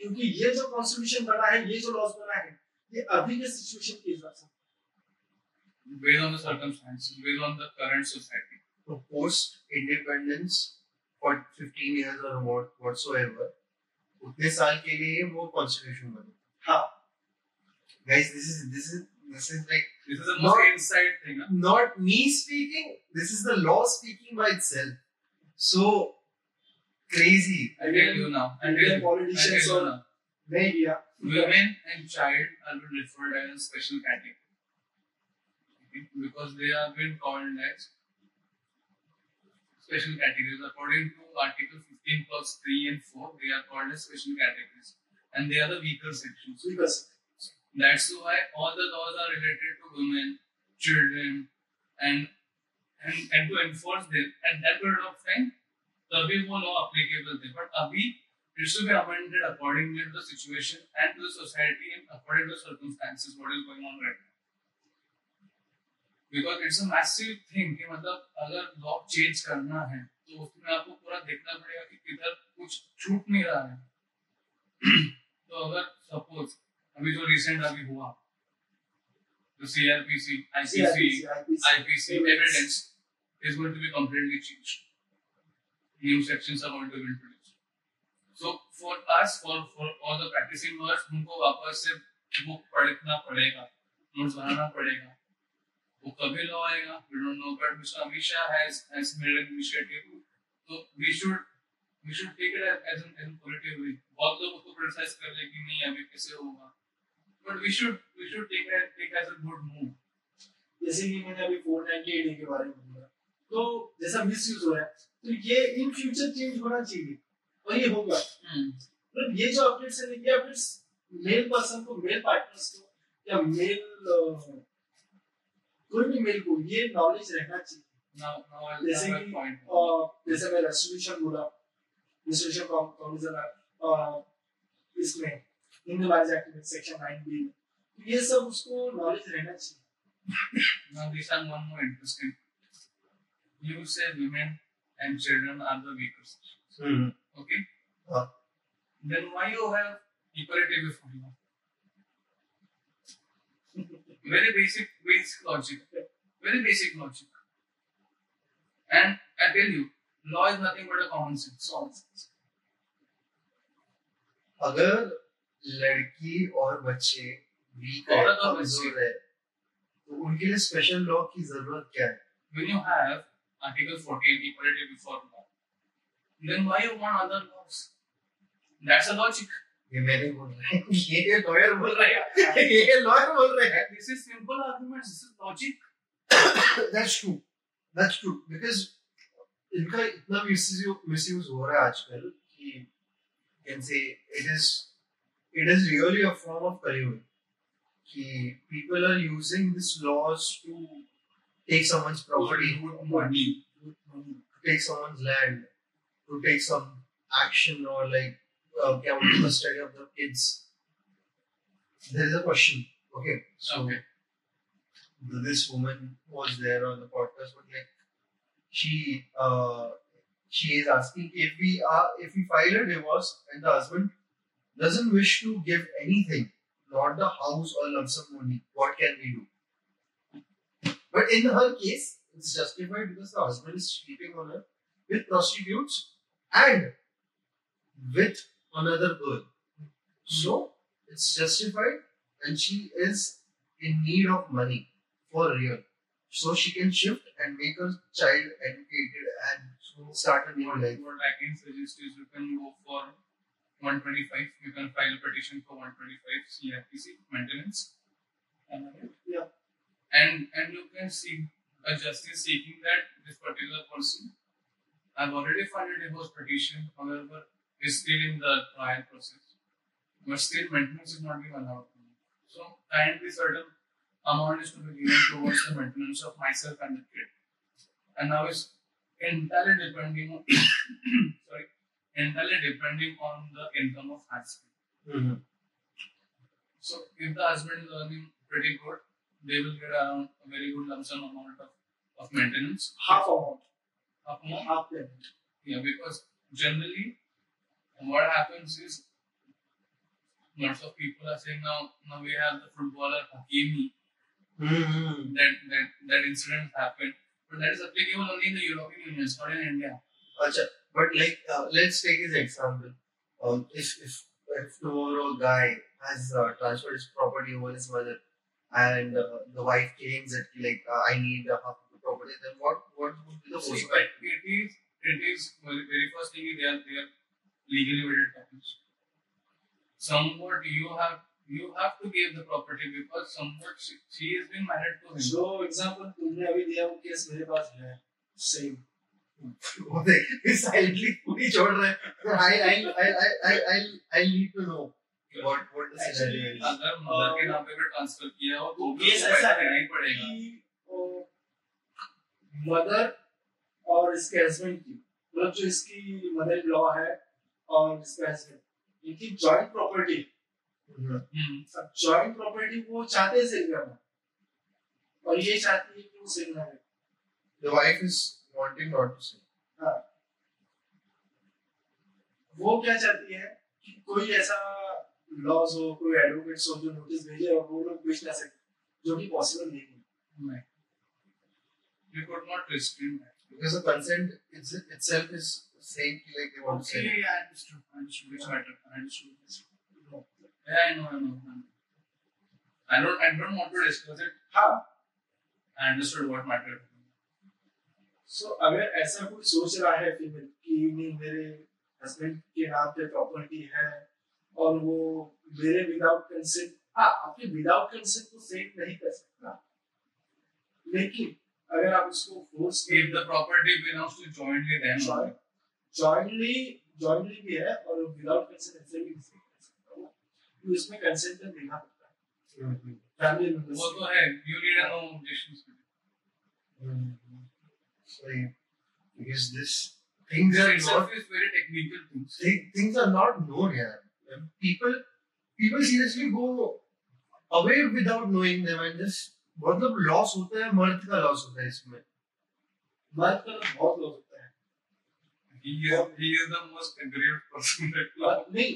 क्योंकि ये जो कॉन्स्टिट्यूशन बना है ये जो लॉज बना है ये अभी के सिचुएशन के हिसाब से based on the circumstances, based on the current society. So post independence for 15 years or what whatsoever उतने साल के लिए वो कॉन्स्टिट्यूशन बना हाँ guys this is this is this is like This is the most Not- inside thing. Huh? not me speaking. This is the law speaking by itself. So crazy. I tell you now. I tell Indian you. I tell politicians you or now. media. Women and child are been referred as a special category Okay? because they have been called as special categories. According to Article 15 plus 3 and 4, they are called as special categories and they are the weaker sections. Because That's why all the laws are related to women, children, and and, and to enforce them. And that period of time, तभी वो law applicable थे. But अभी it should be amended accordingly to the situation and to the society and according to the circumstances what is going on right now. Because it's a massive thing कि मतलब अगर law change करना है तो उसमें आपको पूरा देखना पड़ेगा कि किधर कुछ छूट नहीं रहा है तो अगर सपोज़ अभी जो रिसेंट अभी हुआ तो CRPC ICC IPC evidence is going to be completely changed. New sections are going to be introduced. So for us, for for all the practicing lawyers, हमको वापस से बुक पढ़ना पड़ेगा, नोट्स बनाना पड़ेगा. वो कभी लॉ आएगा, don't know, but Mr. Amit Shah has has made an initiative. So we should we should take it as as an, as an positive way. बहुत लोग उसको criticize कर ले कि नहीं अभी कैसे होगा. But we should we should take it take as a good move. जैसे कि मैंने अभी 498 के बारे में बोला तो जैसा मिस यूज़ हो रहा है तो ये इन फ्यूचर चेंज होना चाहिए और ये होगा मतलब ये जो अपडेट्स है ये अपडेट्स मेल पर्सन को मेल पार्टनर्स को या मेल कोई भी मेल को ये नॉलेज रहना चाहिए जैसे कि जैसे मैं बोला इसमें हिंदू मैरिज एक्ट में सेक्शन 9 बी ये सब उसको नॉलेज रहना चाहिए. You say women and children are the weaker sections. Mm-hmm. Okay? Uh. Then why you have equality before law? Very basic, basic logic. Very basic logic. And I tell you, law is nothing but a common sense. Common sense. अगर लड़की और बच्चे week है और कमज़ोर है तो उनके लिए स्पेशल लॉ की ज़रूरत क्या है When you have Article 14, equality before law, then why you want other laws? That's a logic. ये मैंने बोल रहा है ये लॉयर बोल रहा है ये लॉयर बोल रहे हैं This is simple arguments. This is logic. that's true that's true because इनका इतना मिसयूज मिसयूज हो रहा है आजकल कि can say it is it is really a form of Kalyug कि people are using these laws to take someone's property money. to take someone's land to take some action or like uh, क्या बोलते हैं, custody of the kids there is a question okay so Okay. this woman was there on the podcast, but like she uh, she is asking if we are if we file a divorce and the husband doesn't wish to give anything, not the house or lump sum money, what can we do? But in her case, it's justified because the husband is sleeping on her with prostitutes and with another girl. So it's justified, and she is in need of money for real. So she can shift and make her child educated and start a new What, life. what I can suggest is you can go for 125. You can file a petition for 125 CRPC maintenance. Am I right? Yeah. And and you can seek a justice seeking that this particular person. I've already filed a divorce petition, however, is still in the trial process. But still maintenance is not being allowed. So kindly certain amount is to be given towards the maintenance of myself and the kid. And now it's entirely depending on sorry, entirely depending on the income of husband. Mhm. So if the husband is earning pretty good, they will get around a very good lump sum amount of, of maintenance. half amount Half amount. half payment Yeah, because generally what happens is lots of people are saying now now we have the footballer Hakimi Mhm. that that that incident happened. But that is applicable only in the European Union, it's not in India. Acha, but like, uh, let's take his example. Um, if if if tomorrow guy has uh, transferred his property over his mother, and uh, the wife claims that like uh, I need the property, then what what would be the See, most it is it is very, very first thing is they are they are legally wedded couples. Somewhat you have you have to give the property because somewhat she, she is being married to him. जो example तुमने अभी दिया वो case मेरे पास है same वो देख साइडली पूरी छोड़ रहा है I I I I I I I need to know what what the Actually, scenario अगर मदर के नाम पे भी ट्रांसफ़र किया हो तो केस ऐसा देना है ही पड़ेगा कि मदर और इसके हस्बैंड की मतलब जो इसकी मदर लॉ है और इसका हस्बैंड इनकी जॉइंट प्रॉपर्टी अब जॉइंट प्रॉपर्टी वो चाहते हैं सेल करना और ये चाहती है कि वो सेल ना करे The wife is wanting not to say. हाँ। वो क्या चाहती है कि कोई ऐसा लॉज हो कोई एडवोकेट्स हो जो नोटिस भेजे और वो लोग बेच ना सके जो कि पॉसिबल नहीं है। नहीं you could not restrain that. Because the consent it's, itself is saying like they want to Okay, sell. I understood. I understood which matter. I understood this. Yeah, I know, I know. I know. I don't, I don't want to discuss it. हाँ I understood what mattered. सो अगर ऐसा कोई सोच रहा है female कि नहीं मेरे हस्बैंड के नाम पे प्रॉपर्टी है और वो मेरे विदाउट कंसेंट हाँ आपके विदाउट कंसेंट को सेट नहीं कर सकता लेकिन अगर आप उसको force If the property belongs to jointly, then only. Jointly jointly भी है और विदाउट कंसेंट ऐसे भी नहीं कर सकता तो इसमें कंसेंट देना पड़ता है Mhm. फैमिली वो तो है. You need a no objections. Mhm. So because this things are not is very technical things. thi- things are not known here. People people seriously go away without knowing them and just मतलब loss होता है मर्द का loss होता है इसमें मर्द का तो बहुत लोग होता है He is, he is the most aggrieved person that और नहीं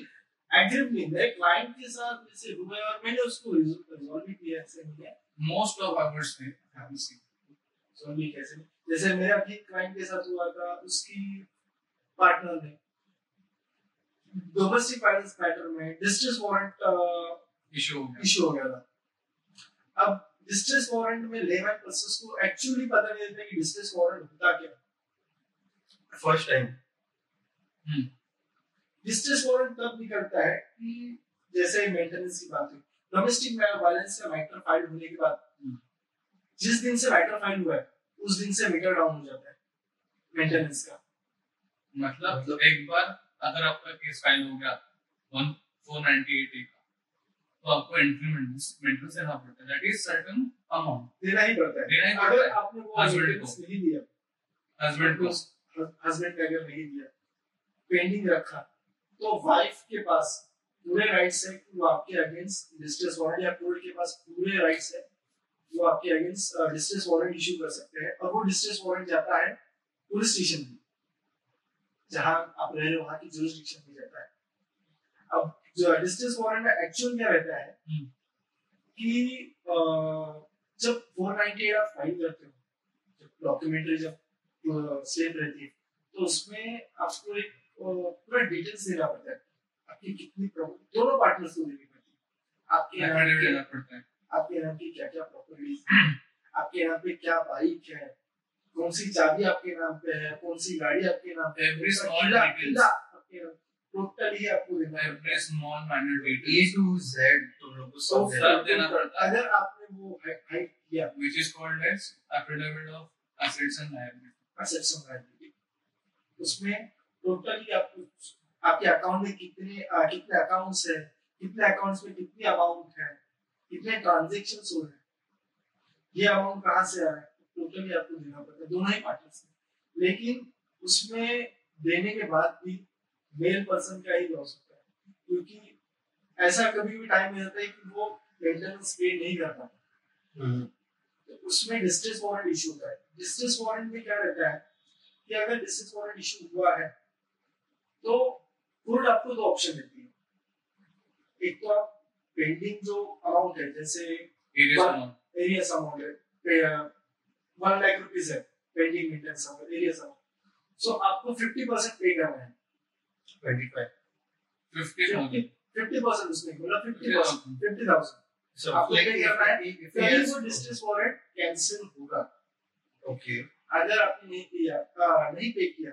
एग्रीव नहीं मेरे क्लाइंट के साथ जैसे हुआ और मैंने उसको रिजॉल्व भी किया ऐसे नहीं है most of our say have seen. Resolve भी कैसे? जैसे मेरा भी क्लाइंट के साथ हुआ था उसकी पार्टनर ने। डोमेस्टिक वायलेंस मैटर में डिस्ट्रेस वारंट इशू हो गया। था। अब डिस्ट्रेस वारंट में लेमैन प्रोसेस को एक्चुअली पता नहीं रहता कि डिस्ट्रेस वारंट होता क्या। फ़र्स्ट टाइम डिस्ट्रेस वारंट तब निकलता है कि जैसे मेंटेनेंस की बात हुई। डोमेस्टिक वायलेंस का मैटर फ़ाइल होने के बाद हम्म। जिस दिन से मैटर फ़ाइल हुआ है उस दिन से मीटर डाउन हो जाता है मेंटेनेंस का। मतलब मतलब- एक बार अगर आपका केस फ़ाइल हो गया one four ninety eight A का तो आपको एंट्री मेंटेनेंस देना पड़ता है। दैट इज़ सर्टन अमाउंट देना ही पड़ता है। देना ही पड़ता है। आपने वो Husband मेंटेनेंस नहीं दिया। हस्बैंड को। हस्बैंड का अगर नहीं दिया पेंडिंग रखा। तो वाइफ के पास पूरे राइट्स है कि वो आपके अगेंस्ट डिस्ट्रेस वारंट या कोर्ट के पास पूरे राइट्स है वो आपके अगेंस्ट डिस्ट्रेस वारंट इशू कर सकते हैं। और वो डिस्ट्रेस वारंट जाता है पुलिस स्टेशन में जहाँ आप रह रहे हो वहाँ की जुरिस्डिक्शन में जाता है। अब जो डिस्ट्रेस वारंट एक्चुअल क्या रहता है हम्म। कि अ, जब 498 आप फ़ाइल करते हो जब डॉक्यूमेंट्री जब सेव रहती है तो उसमें आपको एक अ, पूरा डिटेल्स देना पड़ता है। आपकी कितनी प्रॉपर्टी दोनों पार्टनर्स को देनी पड़ती है। आपके नाम एफिडेविट पड़ता है। आपके नाम की क्या क्या प्रॉपर्टीज़ आपके नाम पे क्या बाइक है? कौन सी चाबी आपके नाम पे है? कौन सी गाड़ी आपके नाम पे है? सा किला- details. किला आपके टोटली आपको देना पड़ता every small minor detail A to Z तुम लोग को तो सब सब देना पड़ता है। अगर आपने वो हाइट किया। Which is called as affidavit of assets and liability assets and liability उसमें टोटली आपको आपके अकाउंट में कितने आ, कितने अकाउंट्स है कितने अकाउंट्स में कितनी अमाउंट है कितने ट्रांजेक्शन हो रहे हैं ये अमाउंट कहाँ से आ रहा है टोटली आपको देना पड़ता है दोनों ही पार्टीज़ में लेकिन उसमें देने के बाद भी मेल पर्सन का ही लॉस होता है क्योंकि ऐसा कभी भी टाइम में होता है कि वो मेंटेनेंस पे नहीं कर पाता। हम्म, तो उसमें डिस्ट्रेस वारंट इशू होता है। डिस्ट्रेस वारंट में क्या रहता है कि अगर डिस्ट्रेस वारंट इशू हुआ है तो कोर्ट आपको दो ऑप्शन देती है। एक तो आप पेंडिंग जो अमाउंट है जैसे areas But- amount arrears amount है वन लाख रुपीज़ है pending maintenance amount arrears amount so आपको फिफ्टी परसेंट पे करना है। 25 50,000 फिफ्टी परसेंट उसमें मतलब फिफ्टी 50,000 फिफ्टी थाउज़ेंड So आपको if, करना है? कहीं वो वारंट कैंसिल होगा। Okay अगर आपने नहीं किया नहीं पे किया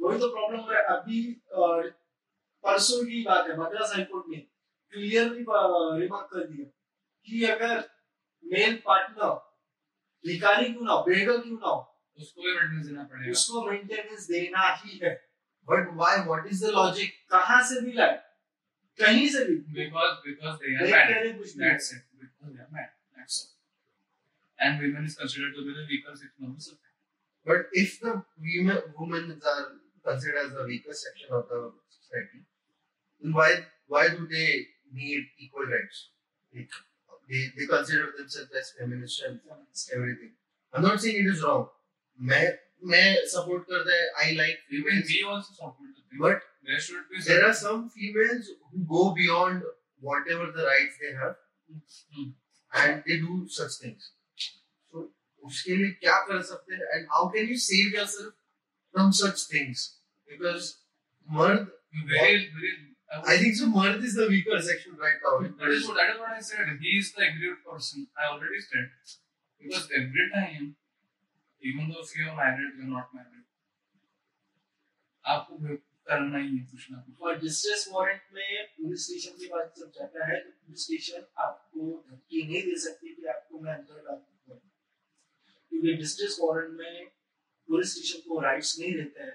वही तो प्रॉब्लम हो रहा है अभी अ, परसों की बात है मद्रास हाईकोर्ट ने क्लियरली रिमार्क कर दिया कि अगर मेल पार्टनर भिखारी क्यों ना हो बेगर क्यों ना हो उसको भी मेंटेनेंस देना पड़ेगा उसको मेंटेनेंस देना ही है but why what is the logic कहाँ से भी लाए कहीं से भी because because they are देख married के नहीं कुछ नहीं that's it because they are married that's all and women is considered to be the weaker section of the society but if the women women are considered as the weaker section of the society then why why do they need equal rights like, they they consider themselves as feminist and everything i'm not saying it is wrong मैं मैं support करता है I like even females we also support the thing but there should be there are some females who go beyond whatever the rights they have Hmm. and they do such things so उसके लिए क्या कर सकते हैं and how can you save yourself from such things because very very I think so मर्द is the weaker section right now that is what that is what I said he is the aggrieved person I already said because every time even though if you are married you are not married आपको भी करना ही है कुछ ना कुछ और distress warrant में पुलिस स्टेशन के पास जब जाता है तो पुलिस स्टेशन आपको धमकी नहीं दे सकती कि आपको मैं अंदर डाल दूँगा क्योंकि डिस्ट्रेस वारंट में पुलिस स्टेशन को राइट्स नहीं देता है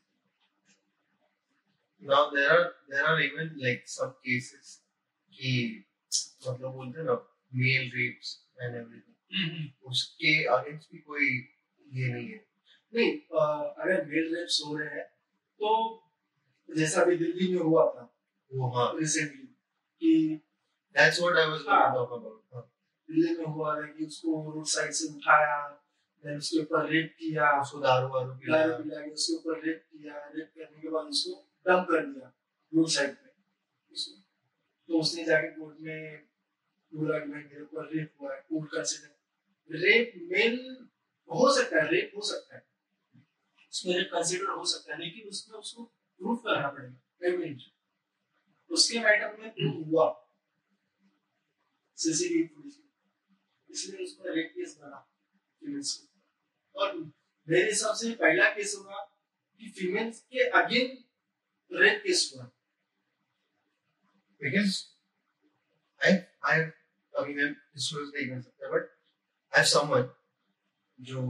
now there are there are even like some cases कि मतलब बोलते हैं ना मेल रेप्स एंड एवरीथिंग उसके अगेंस्ट भी कोई ये नहीं है। नहीं अ, अगर मेल रेप्स हो रहे हैं तो जैसा अभी दिल्ली में हुआ था वो हाँ। रिसेंटली कि that's what I was going to talk about Delhi में हुआ था कि उसको रोड साइड से उठाया देन उसके ऊपर रेप किया। उसको दारू वारू पिलाया। पिला के उसके ऊपर रेप किया। रेप करने के बाद उसको डंप कर दिया रोड साइड पे। तो उसने जाके कोर्ट में बोला कि भाई मेरे ऊपर रेप हुआ है कोर्ट कंसिडर रेप मेल हो सकता है रेप हो सकता है। उसमें रेप कंसिडर हो सकता है, लेकिन उसमें उसको प्रूव करना पड़ेगा एविडेंस उसके मैटर में प्रूव हुआ। सीसीटीवी पुलिस इसलिए उसको रेप केस बना फीमेल्स और मेरे हिसाब से पहला केस होगा कि फीमेल्स के अगेन रेप केस हुआ because I I I mean disclose नहीं कर सकता but I have someone जो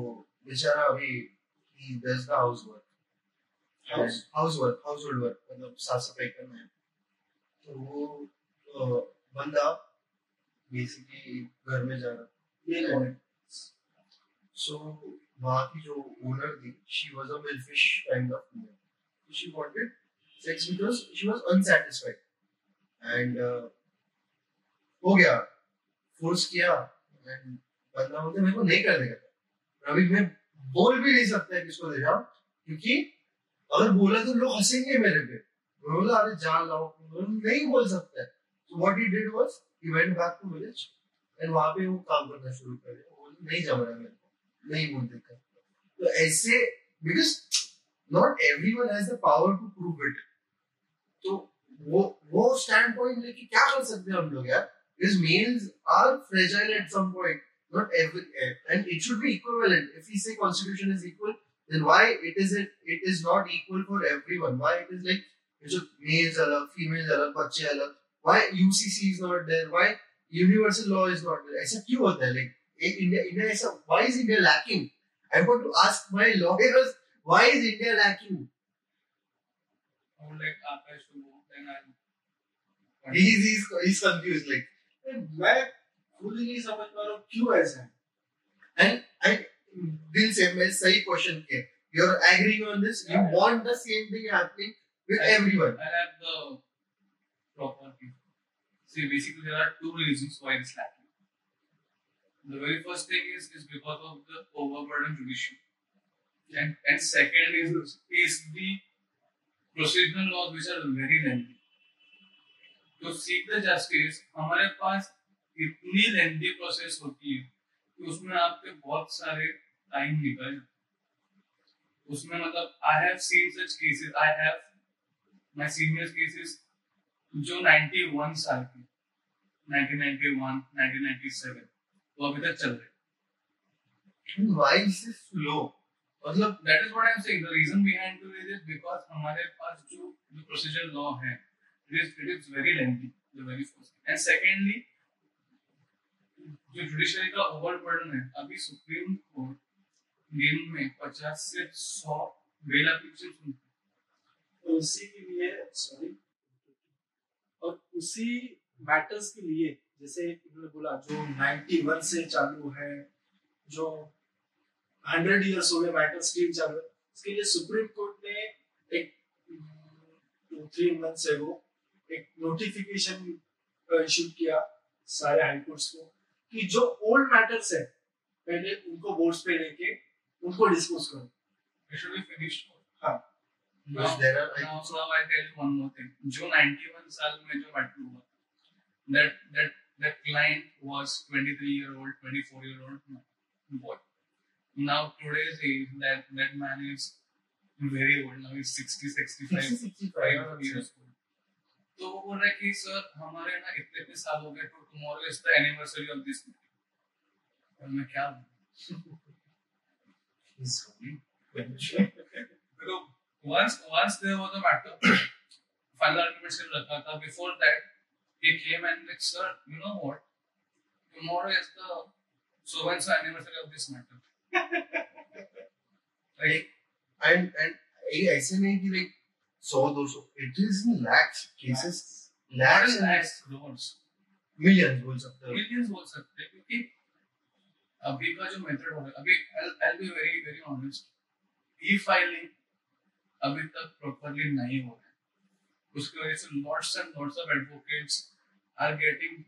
बेचारा अभी he does the housework House? housework household work मतलब साफ़ सफ़ाई करना है तो वो अ, बंदा बेसिकली घर में ये कौन So वहाँ की जो ओनर थी she was a milfish kind of woman. She wanted because she was unsatisfied. And uh, हो गया। फोर्स किया। And बंदा बोलते मेरे को नहीं करने का अभी मैं बोल भी नहीं सकता है किसको दे जाओ क्योंकि अगर बोला तो लोग हंसेंगे मेरे पे। बोला अरे जान लाओ। नहीं बोल सकता। है so what he did was he went back to village and वहाँ पे वो काम करना शुरू कर दिया। वो नहीं जम रहा मेरे को। नहीं बोलते कर तो ऐसे because not everyone has the power to prove it तो वो वो स्टैंड पॉइंट लेके क्या कर सकते हैं हम लोग यार? Is males are fragile at some point not every and it should be equivalent if he say constitution is equal then why it is it is not equal for everyone why it is like जो males अलग females अलग बच्चे अलग why UCC is not there why universal law is not there ऐसा क्यों होता है? Like India India ऐसा why is India lacking I want to ask my lawyers why is India lacking He's, he's, he's confused. Like, मैं खुद ही नहीं समझ पा रहा हूँ क्यों ऐसा है and I didn't say मैं सही question के. You're agreeing on this. You Yeah. want the same thing happening with I- everyone. I have the proper thing. See, basically, there are two reasons why it's lacking. The very first thing is, is because of the overburdened judiciary. And, and second is, is the procedural laws which are very lengthy. To seek the justice, हमारे पास इतनी lengthy process होती है कि उसमें आपके बहुत सारे टाइम निकल जाते उसमें मतलब I have seen such cases I have my senior cases जो 91 साल के 1991 1997 वो अभी तक चल रहे why is this slow? मतलब that is what I am saying the reason behind to it is because हमारे पास जो जो प्रोसीजर लॉ है it is it is very lengthy the very first and secondly जो जुडिशरी का overburden है, अभी सुप्रीम कोर्ट दिन में 50 से 100 बेल एप्लीकेशन सुनते हैं उसी के लिए सॉरी और उसी मैटर्स के लिए, जैसे इन्होंने बोला, जो 91 से चालू है, जो 100 इयर्स हो गए मैटर स्टिल चालू है इसके लिए सुप्रीम कोर्ट ने एक टू थ्री मंथ्स एगो एक नोटिफिकेशन इशू किया सारे हाई कोर्ट्स को कि जो ओल्ड मैटर्स है पहले उनको बोर्ड्स पे लेके उनको डिस्पोज करो बी फिनिश्ड हाँ Now, Because there are, I now, think so. now I tell you one more thing. जो 91 साल में जो मैटर हुआ that that that client was 23 year old, 24 year old boy. Now today's age, that that man is very old. Now he's 60, 65, 65 years old. तो वो बोल रहा है कि सर हमारे ना इतने इतने साल हो गए तो tomorrow is the anniversary of this और मैं क्या once once there was a matter, final arguments कर रखा था. Before that, he came and like, sir, you know what? Tomorrow is the so and so anniversary of this matter. Like, And and ये ऐसे नहीं कि like सौ दो सौ it is in lakhs cases. Not lakhs in and lakhs, crores, millions बोल सकते हो। Millions बोल सकते हैं क्योंकि अभी का जो मेथड हो रहा है अभी I'll, I'll be very very honest, e filing अभी तक प्रॉपरली नहीं हो रहा है। उसकी वजह से lots and lots of advocates are getting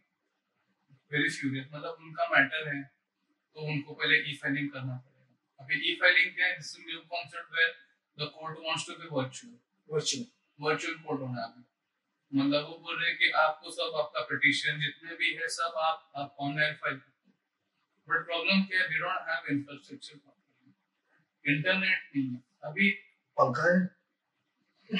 very furious मतलब उनका मैटर है तो उनको पहले ई फाइलिंग करना पड़ेगा। अभी ई फाइलिंग क्या है? This new concept where the court wants to be virtual virtual virtual court होना है। मतलब वो बोल रहे हैं कि आपको सब आपका पिटीशन जितने भी है सब आप आप ऑनलाइन फ़ाइल हो बट प्रॉब्लम क्या है? We don't have infrastructure internet नहीं है। अभी पंखा है we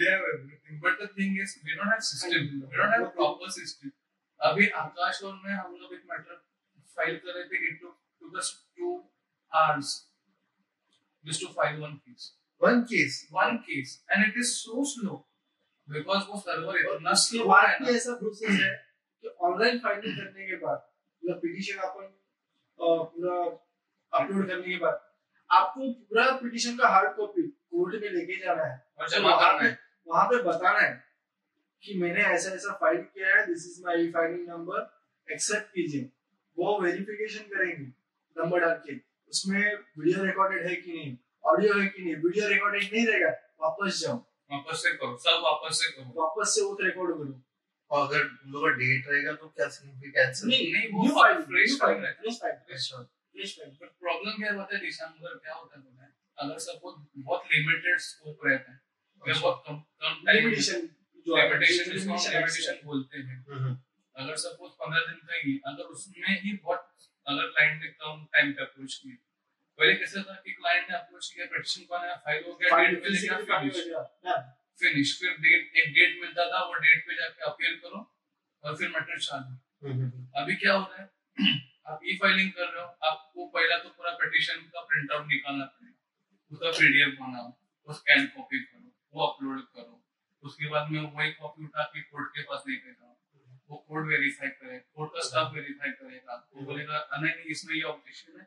have everything but the thing is we don't have system. We don't have proper system. अभी आकाश और मैं हम लोग एक मैटर फ़ाइल कर रहे थे it took us 2 hours just to file one case one case one case and it is so slow because वो सर्वर इतना स्लो है भी ना। ऐसा प्रोसेस है कि ऑनलाइन फाइलिंग करने के बाद मतलब पिटीशन अपन पूरा अपलोड करने के बाद आपको पूरा पिटीशन का हार्ड कॉपी कोर्ट में लेके जाना है। और जमा करना है। वहाँ पे बताना है कि मैंने ऐसा ऐसा फ़ाइल किया है this is my filing number accept कीजिए। वो वेरिफिकेशन करेंगे नंबर डाल के। उसमें वीडियो रिकॉर्डेड है कि नहीं? ऑडियो है कि नहीं? वीडियो रिकॉर्डेड नहीं रहेगा? वापस जाओ। वापस से करो। सब वापस से करो। वापस से वो रिकॉर्ड करो। और अगर तुम लोग का डेट रहेगा तो क्या सीन भी कैंसिल नहीं नहीं, वो न्यू फाइल- फ्रेश फ़ाइल है। फ्रेश फ़ाइल अच्छा फ्रेश फ़ाइल बट प्रॉब्लम क्या होता है दिसंबर क्या होता है अगर सपोज़ बहुत लिमिटेड स्कोप रहता है। या बहुत कम कम लिमिटेशन जो लिमिटेशन जिसको लिमिटेशन बोलते हैं। अगर सपोज़ पंद्रह दिन का ही अगर उसमें ही बहुत अगर क्लाइंट ने कम टाइम पे अप्रोच किया। पहले कैसे था कि क्लाइंट ने अप्रोच किया पिटीशन को आया फ़ाइल हो गया डेट पे लेके physically फिनिश फिनिश फिर डेट एक डेट मिलता था वो डेट पे जाके अपील करो और फिर मैटर चालू. हम्म अभी क्या हो रहा है? आप ई फाइलिंग कर रहे हो आपको पहला तो पूरा पिटीशन का प्रिंट आउट निकालना पड़ेगा। उसका पीडीएफ बनाओ वो स्कैन कॉपी करो वो अपलोड करो। उसके बाद में वही कॉपी उठा के कोर्ट के पास लेके जाओ। वो कोड वेरीफाई करे कोड का स्टफ़ वेरीफाई करेगा। वो बोलेगा नहीं इसमें ये ऑब्जेक्शन है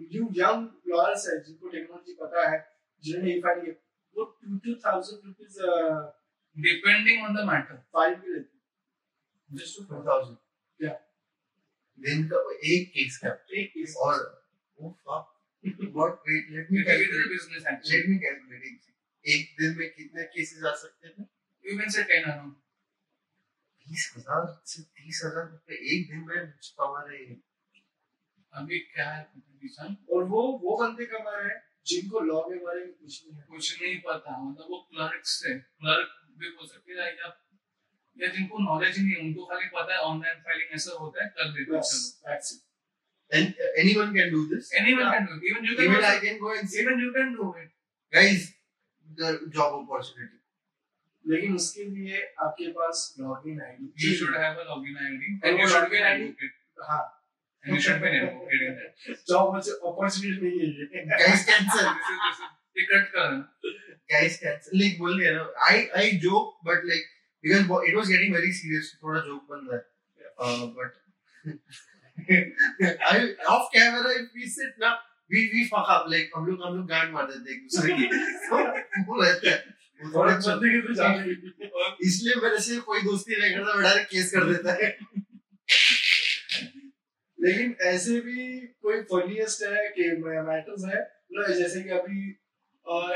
न्यू यंग लॉयर्स है जिनको टेक्नोलॉजी पता है जिन्होंने ई फाइलिंग वो two two thousand rupees depending on the matter file भी लेते हैं Just to 2000. Yeah. दिन का एक केस का एक केस और oh wait let me it is a calculate business actually let me calculate एक दिन में कितने केसेस आ सकते हैं you can say 10 around बीस हज़ार से तीस हज़ार रुपए एक दिन में कमा रहे हैं अभी क्या है कंपटीशन और वो वो बंदे कमा रहे हैं जिनको लॉ के बारे में कुछ नहीं कुछ नहीं पता मतलब वो क्लर्क्स है क्लर्क भी हो सकते हैं या या जिनको नॉलेज ही नहीं उनको खाली पता है ऑनलाइन फाइलिंग ऐसा होता है कर देते हैं चलो that's it. and uh, anyone can do this anyone yeah. can do it even you can even I can go and even you can do it guys the job opportunity लेकिन उसके लिए आपके पास login ID you should have a login id और and you वो should be an advocate हाँ and you should be in that job opportunity नहीं है ये guys cancel this is this is ये कट कर guys cancel like बोल दिया ना I I joke but like because it was getting very serious थोड़ा joke बन रहा है uh, but I off camera if we sit ना we we fuck up like हम लोग हम लोग गांड मार देते हैं एक दूसरे की तो वो रहता है थोड़ा चल- के तो जाने इसलिए मेरे से कोई दोस्ती नहीं करता मैं डायरेक्ट केस कर देता है लेकिन ऐसे भी कोई फनीएस्ट है कि मैटर्स है? मतलब जैसे कि अभी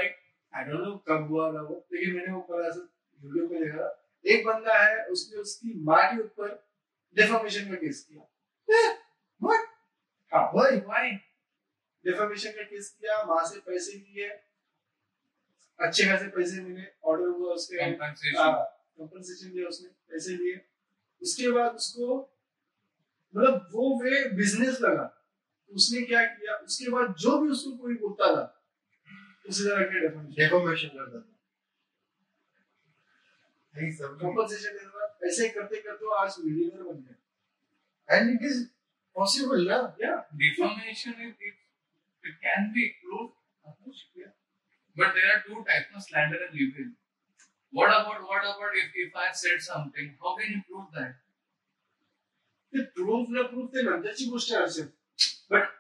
एक आई डोंट नो कब हुआ था वो लेकिन मैंने वो कल ऐसे वीडियो पे देखा एक बंदा है उसने उसकी माँ के ऊपर डेफामेशन का केस किया। What? हाँ Why? why? डेफामेशन का केस किया माँ से पैसे लिए अच्छे खासे पैसे मिले ऑर्डर हुआ उसके। Compensation कंपनसेशन दिया उसने पैसे लिए। उसके बाद उसको मतलब वो वे बिज़नेस लगा उसने क्या किया उसके बाद जो भी उसको कोई बोलता था उसी तरह के डेफिनेशन डेफॉर्मेशन करता था कंपनसेशन ऐसे करते करते आज मिलियनर बन गया एंड इट इज़ पॉसिबल ना या defamation it, it, it can be proved but there are two types of slander and libel what about what about if, if i said something how can you prove that ते proof न proof ते नंतरची गोष्ट आहे Arshad but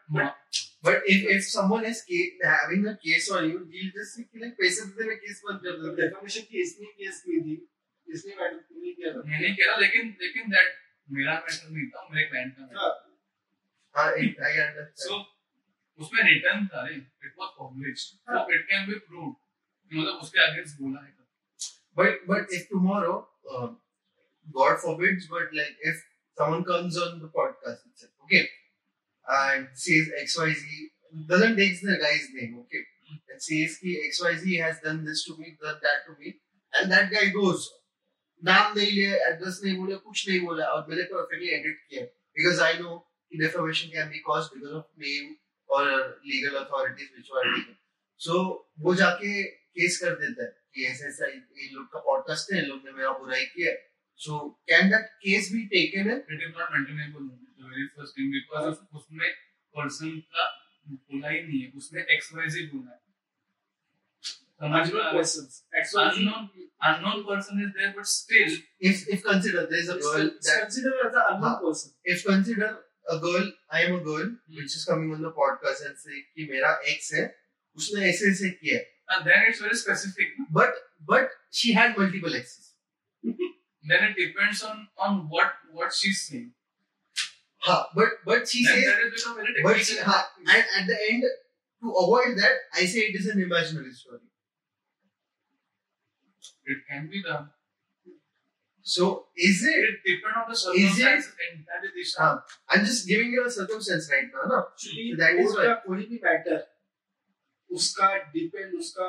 But if if someone is ca- having a case on you, he'll just say like पैसे देते मैं case बंद कर हूँ. डेफिनेशन की इसने केस की थी. इसने मैटर नहीं किया था. मैंने किया लेकिन लेकिन दैट मेरा मैटर नहीं था मेरे क्लाइंट का हाँ, हाँ it- I understand. सो उसमें रिटर्न था रे. It was published so it can be proved मतलब उसके अगेंस्ट बोला है। But but if tomorrow, uh, God forbids, but like if someone comes on the podcast itself, okay, and says X Y Z doesn't take the guy's name, okay, and says कि X Y Z has done this to me, done that to me, and that guy goes नाम नहीं लिया address नहीं बोला कुछ नहीं बोला और मैंने परफेक्टली एडिट किया बिकॉज़ आई नो कि defamation can be caused because of name और legal authorities which were taken so वो जाके केस कर देता है कि ऐसे ऐसा ये लोग का पॉडकास्ट है इन लोग ने मेरा बुराई किया so can that case be taken है it is not maintainable the very first thing because उसमें पर्सन का बोला ही नहीं है उसने एक्सवाईजी बोला है समझ में unknown uh persons XYZ unknown unknown person is there but still if if consider there is a is girl that considered as an unknown हाँ. person if consider a girl I am a girl hmm. which is coming on the podcast and say कि मेरा ex है उसने ऐसे ऐसे किया and then it's very specific but but she had multiple exes then it depends on on what what she's saying हाँ but but she then says that is become very but she, हाँ, and at the end to avoid that I say it is an imaginary story it can be done so is it it depends on the Is it- circumstances and that is the. हाँ, I'm just giving you a circumstance right now ना actually So that is का कोई भी matter उसका depend उसका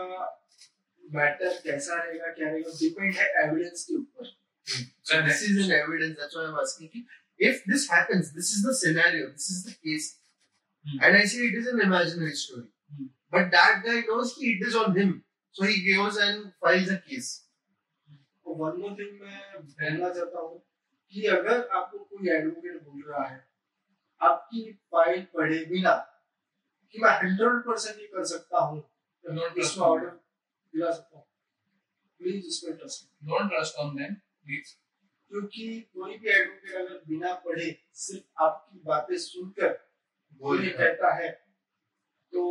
matter कैसा रहेगा क्या रहेगा डिपेंड है एविडेंस के ऊपर So this is an evidence. That's why I'm asking. कि if this happens, this is the scenario, this is the case, Hmm. and I say it is an imaginary story, Hmm. but that guy knows कि it is on him, so he goes and files a case. One more thing मैं बोलना चाहता हूँ कि अगर आपको कोई advocate बोल रहा है आपकी फ़ाइल पढ़े बिना कि मैं हंड्रेड परसेंट ये कर सकता हूँ Don't trust इसमें on ऑर्डर दिला सकता हूँ प्लीज़ उस पर trust Don't trust on them, please. क्योंकि कोई भी एडवोकेट अगर बिना पढ़े सिर्फ़ आपकी बातें सुनकर बोल बोले कहता है तो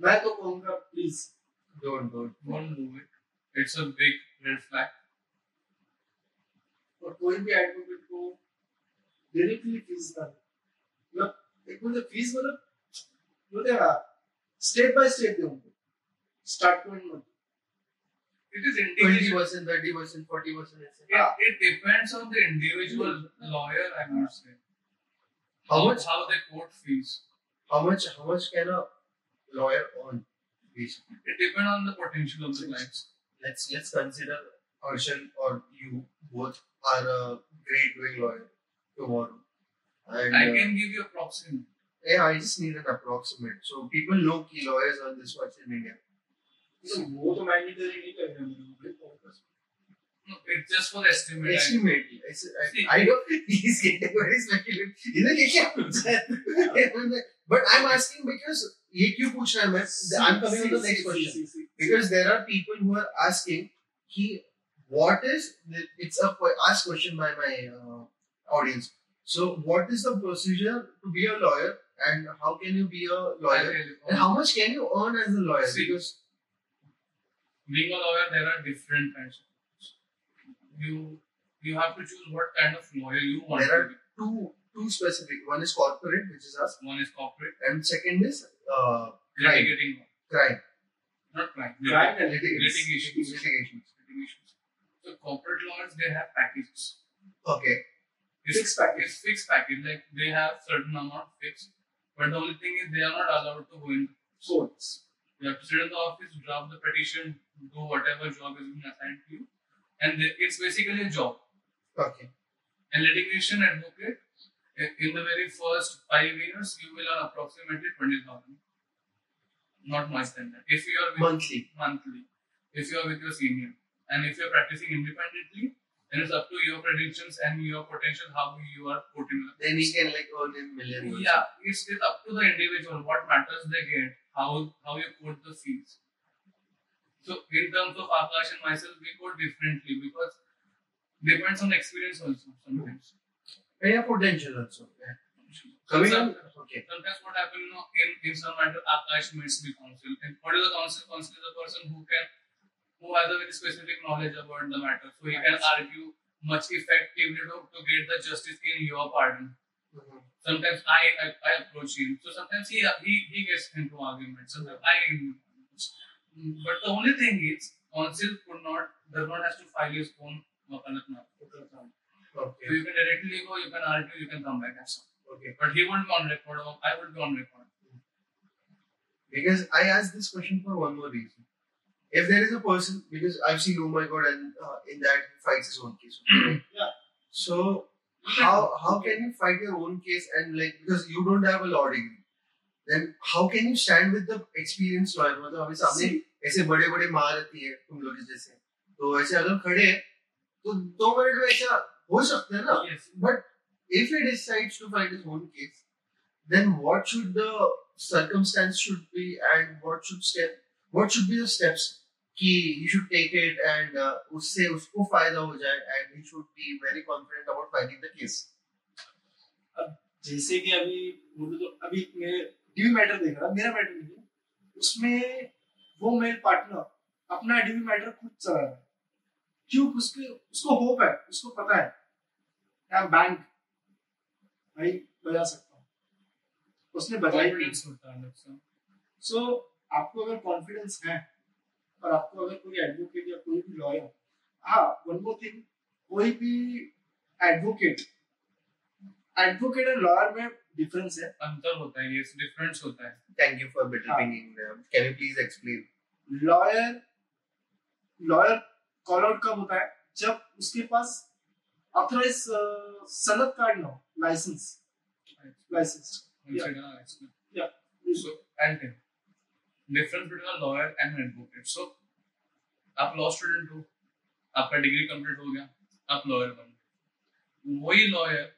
मैं तो कहूँगा please don't don't. Don't do it. It's a big red flag. और कोई भी एडवोकेट को डायरेक्टली फ़ीस ना मतलब एक मतलब फ़ीस मतलब बोलते हैं स्टेप बाय स्टेप दे उनको स्टार्ट पॉइंट मत It is individual. Twenty individual. percent, thirty percent, forty percent. It, it depends on the individual lawyer, I would say. How much? How the court fees. How much? How much can a lawyer earn? Basically, It depends on the potential of the clients. let's let's consider Harshan or you both are a great doing lawyer tomorrow, and I uh, can give you approximate. yeah, I just need an approximate. So people know key lawyers earn this much in India. तो वो तो mandatory नहीं करेगा मेरे को No, it's just for estimate. Estimate. I, s- I, See. I don't. He's getting very speculative. इधर ये क्या पूछा है? But I'm asking because ये क्यों पूछ रहा है मैं? I'm coming on the next question. because there are people who are asking he what is it's a que- asked question by my uh, audience so what is the procedure to be a lawyer and how can you be a lawyer and how much can you earn as a lawyer See, because being a lawyer, there are different kinds of lawyers. You you have to choose what kind of lawyer you want There to are- be. two two specific one is corporate which is us One is corporate, and second is uh, crime litigating crime Not crime. Crime and litigation. litigation Litigations. So corporate lawyers, they have packages. okay It's, Fixed package. It's fixed package. Like they have certain amount fixed, but the only thing is they are not allowed to go into courts. You have to sit in the office, draft the petition, do whatever job is being assigned to you, and it's basically a job. okay And litigation advocate, in the very first five years, you will earn approximately twenty thousand. Not much than that. If you are with monthly monthly, if you are with your senior, and if you are practicing independently, then it's up to your predictions and your potential how you are putting up. then he can like earn in million. Yeah, it's, it's up to the individual what matters they get, how how you quote the fees. So in terms of Akash and myself, we quote differently because depends on experience also sometimes. Yeah potential also yeah. coming on okay sometimes what happens, you know, in, in some matter, Akash meets the counsel. And what is the counsel? Counsel is the person who can who has a very specific knowledge about the matter. So he can argue much effectively to, to get the justice in your pardon. Mhm. Sometimes I, I, I approach him. So sometimes he, he he gets into arguments. Sometimes I but the only thing is counsel could not does not has to file his own wakalatnama. So you can directly go, you can argue, you can come back and so. okay But he won't be on record, I would be on record. Because I asked this question for one more reason. If there is a person, because I've seen Oh My God, and uh, in that he fights his own case. right? Yeah. So how how can you fight your own case and like because you don't have a law degree, then how can you stand with the experienced lawyer? मतलब हमें सामने ऐसे बड़े बड़े महारथी है तुम लोग के जैसे तो ऐसे अगर खड़े हैं तो दो मिनट में ऐसा हो सकता है ना Yes. but if he decides to fight his own case, then what should the circumstance should be and what should step what should be the steps कि he should take it and uh, उससे उसको फ़ायदा हो जाए and he should be very confident about fighting the case. जैसे कि अभी बोलो तो अभी मैं टीवी मैटर देख रहा मेरा मैटर नहीं है। उसमें वो मेरे पार्टनर अपना डीवी मैटर खुद चला रहा है। क्यों? उसके उसको होप है उसको पता है। मैं बैंक भाई बजा सकता हूँ। उसने बजाई नहीं। है. सो आपको अगर कॉन्फिडेंस है और आपको अगर कोई एडवोकेट या कोई भी लॉयर हाँ वन मोर थिंग कोई भी एडवोकेट एडवोकेट एंड लॉयर में डिफरेंस है। अंतर होता है ये डिफरेंस होता है। Thank you for better thinking can you please explain lawyer lawyer call out कब होता है? जब उसके पास ऑथराइज सनद कार्ड ना लाइसेंस लाइसेंस या so and a lawyer and an advocate. So, आप लॉ स्टूडेंट हो आपका डिग्री कंप्लीट हो गया आप लॉयर बन गए। वही लॉयर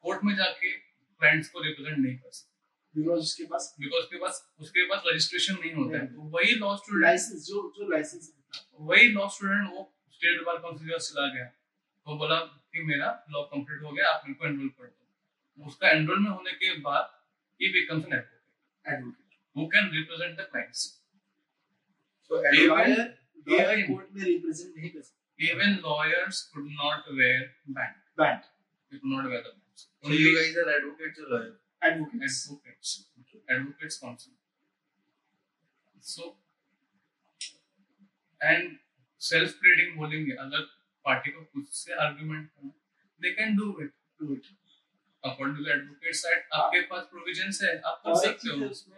कोर्ट में जाके क्लाइंट्स को रिप्रेजेंट नहीं कर सकता। Because उसके पास बिकॉज़ उसके पास उसके पास रजिस्ट्रेशन नहीं होता है। तो वही लॉ स्टूडेंट लाइसेंस जो जो लाइसेंस वही लॉ स्टूडेंट वो स्टेट बार काउंसिल चला गया। वो बोला कि मेरा लॉ कंप्लीट हो गया आप मेरे को एनरोल कर दो। उसका एनरोल में होने के बाद ही becomes an advocate advocate who can represent the clients. So Even- lawyer lawyer even- court में रिप्रेजेंट नहीं कर सकता Even lawyers could not wear band. Band They could not wear the bands. so you guys are advocates or lawyers? Advocates advocates. Advocates council. So and self-pleading बोलेंगे अगर party को खुद से argument करना they can do it do it according to advocate side आपके पास provisions है आप कर और एक सकते चीज है हो उसमें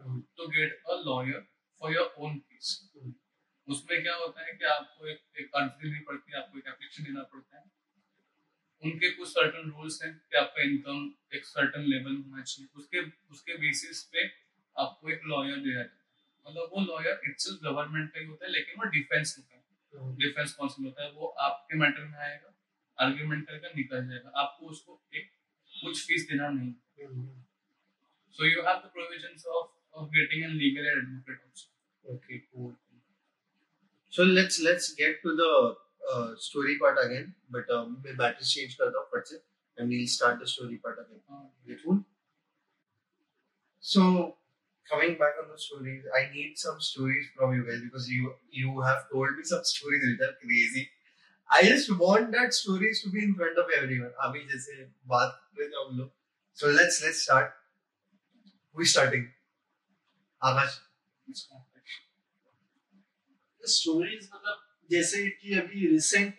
Get a lawyer for your own case. Hmm. उसमें क्या होता है कि आपको एक एक अर्जी देनी पड़ती है, आपको एक एप्लीकेशन देना पड़ता है। उनके कुछ सर्टन रूल्स हैं कि आपका इनकम एक सर्टन लेवल होना चाहिए। उसके उसके बेसिस पे आपको एक लॉयर दिया जाता है। मतलब वो लॉयर इट्सल्फ गवर्नमेंट का ही होता है, लेकिन वो डिफेंस होता है। डिफेंस काउंसिल होता है। वो आपके मैटर में आएगा आर्ग्यूमेंट करके निकल जाएगा। आपको उसको एक कुछ फ़ीस देना नहीं। So you have the provisions of Of getting an legal advocate also Okay, cool. So let's let's get to the uh, story part again, but um, मैं batteries change करता हूँ फट से, and we'll start the story part again. Okay, cool. So coming back on the stories, I need some stories from you guys because you you have told me some stories which are crazy. I just want that stories to be in front of everyone. अभी जैसे बात कर रहे थे हम लोग. So let's let's start. Who is starting? Akash. Stories मतलब जैसे कि अभी रिसेंट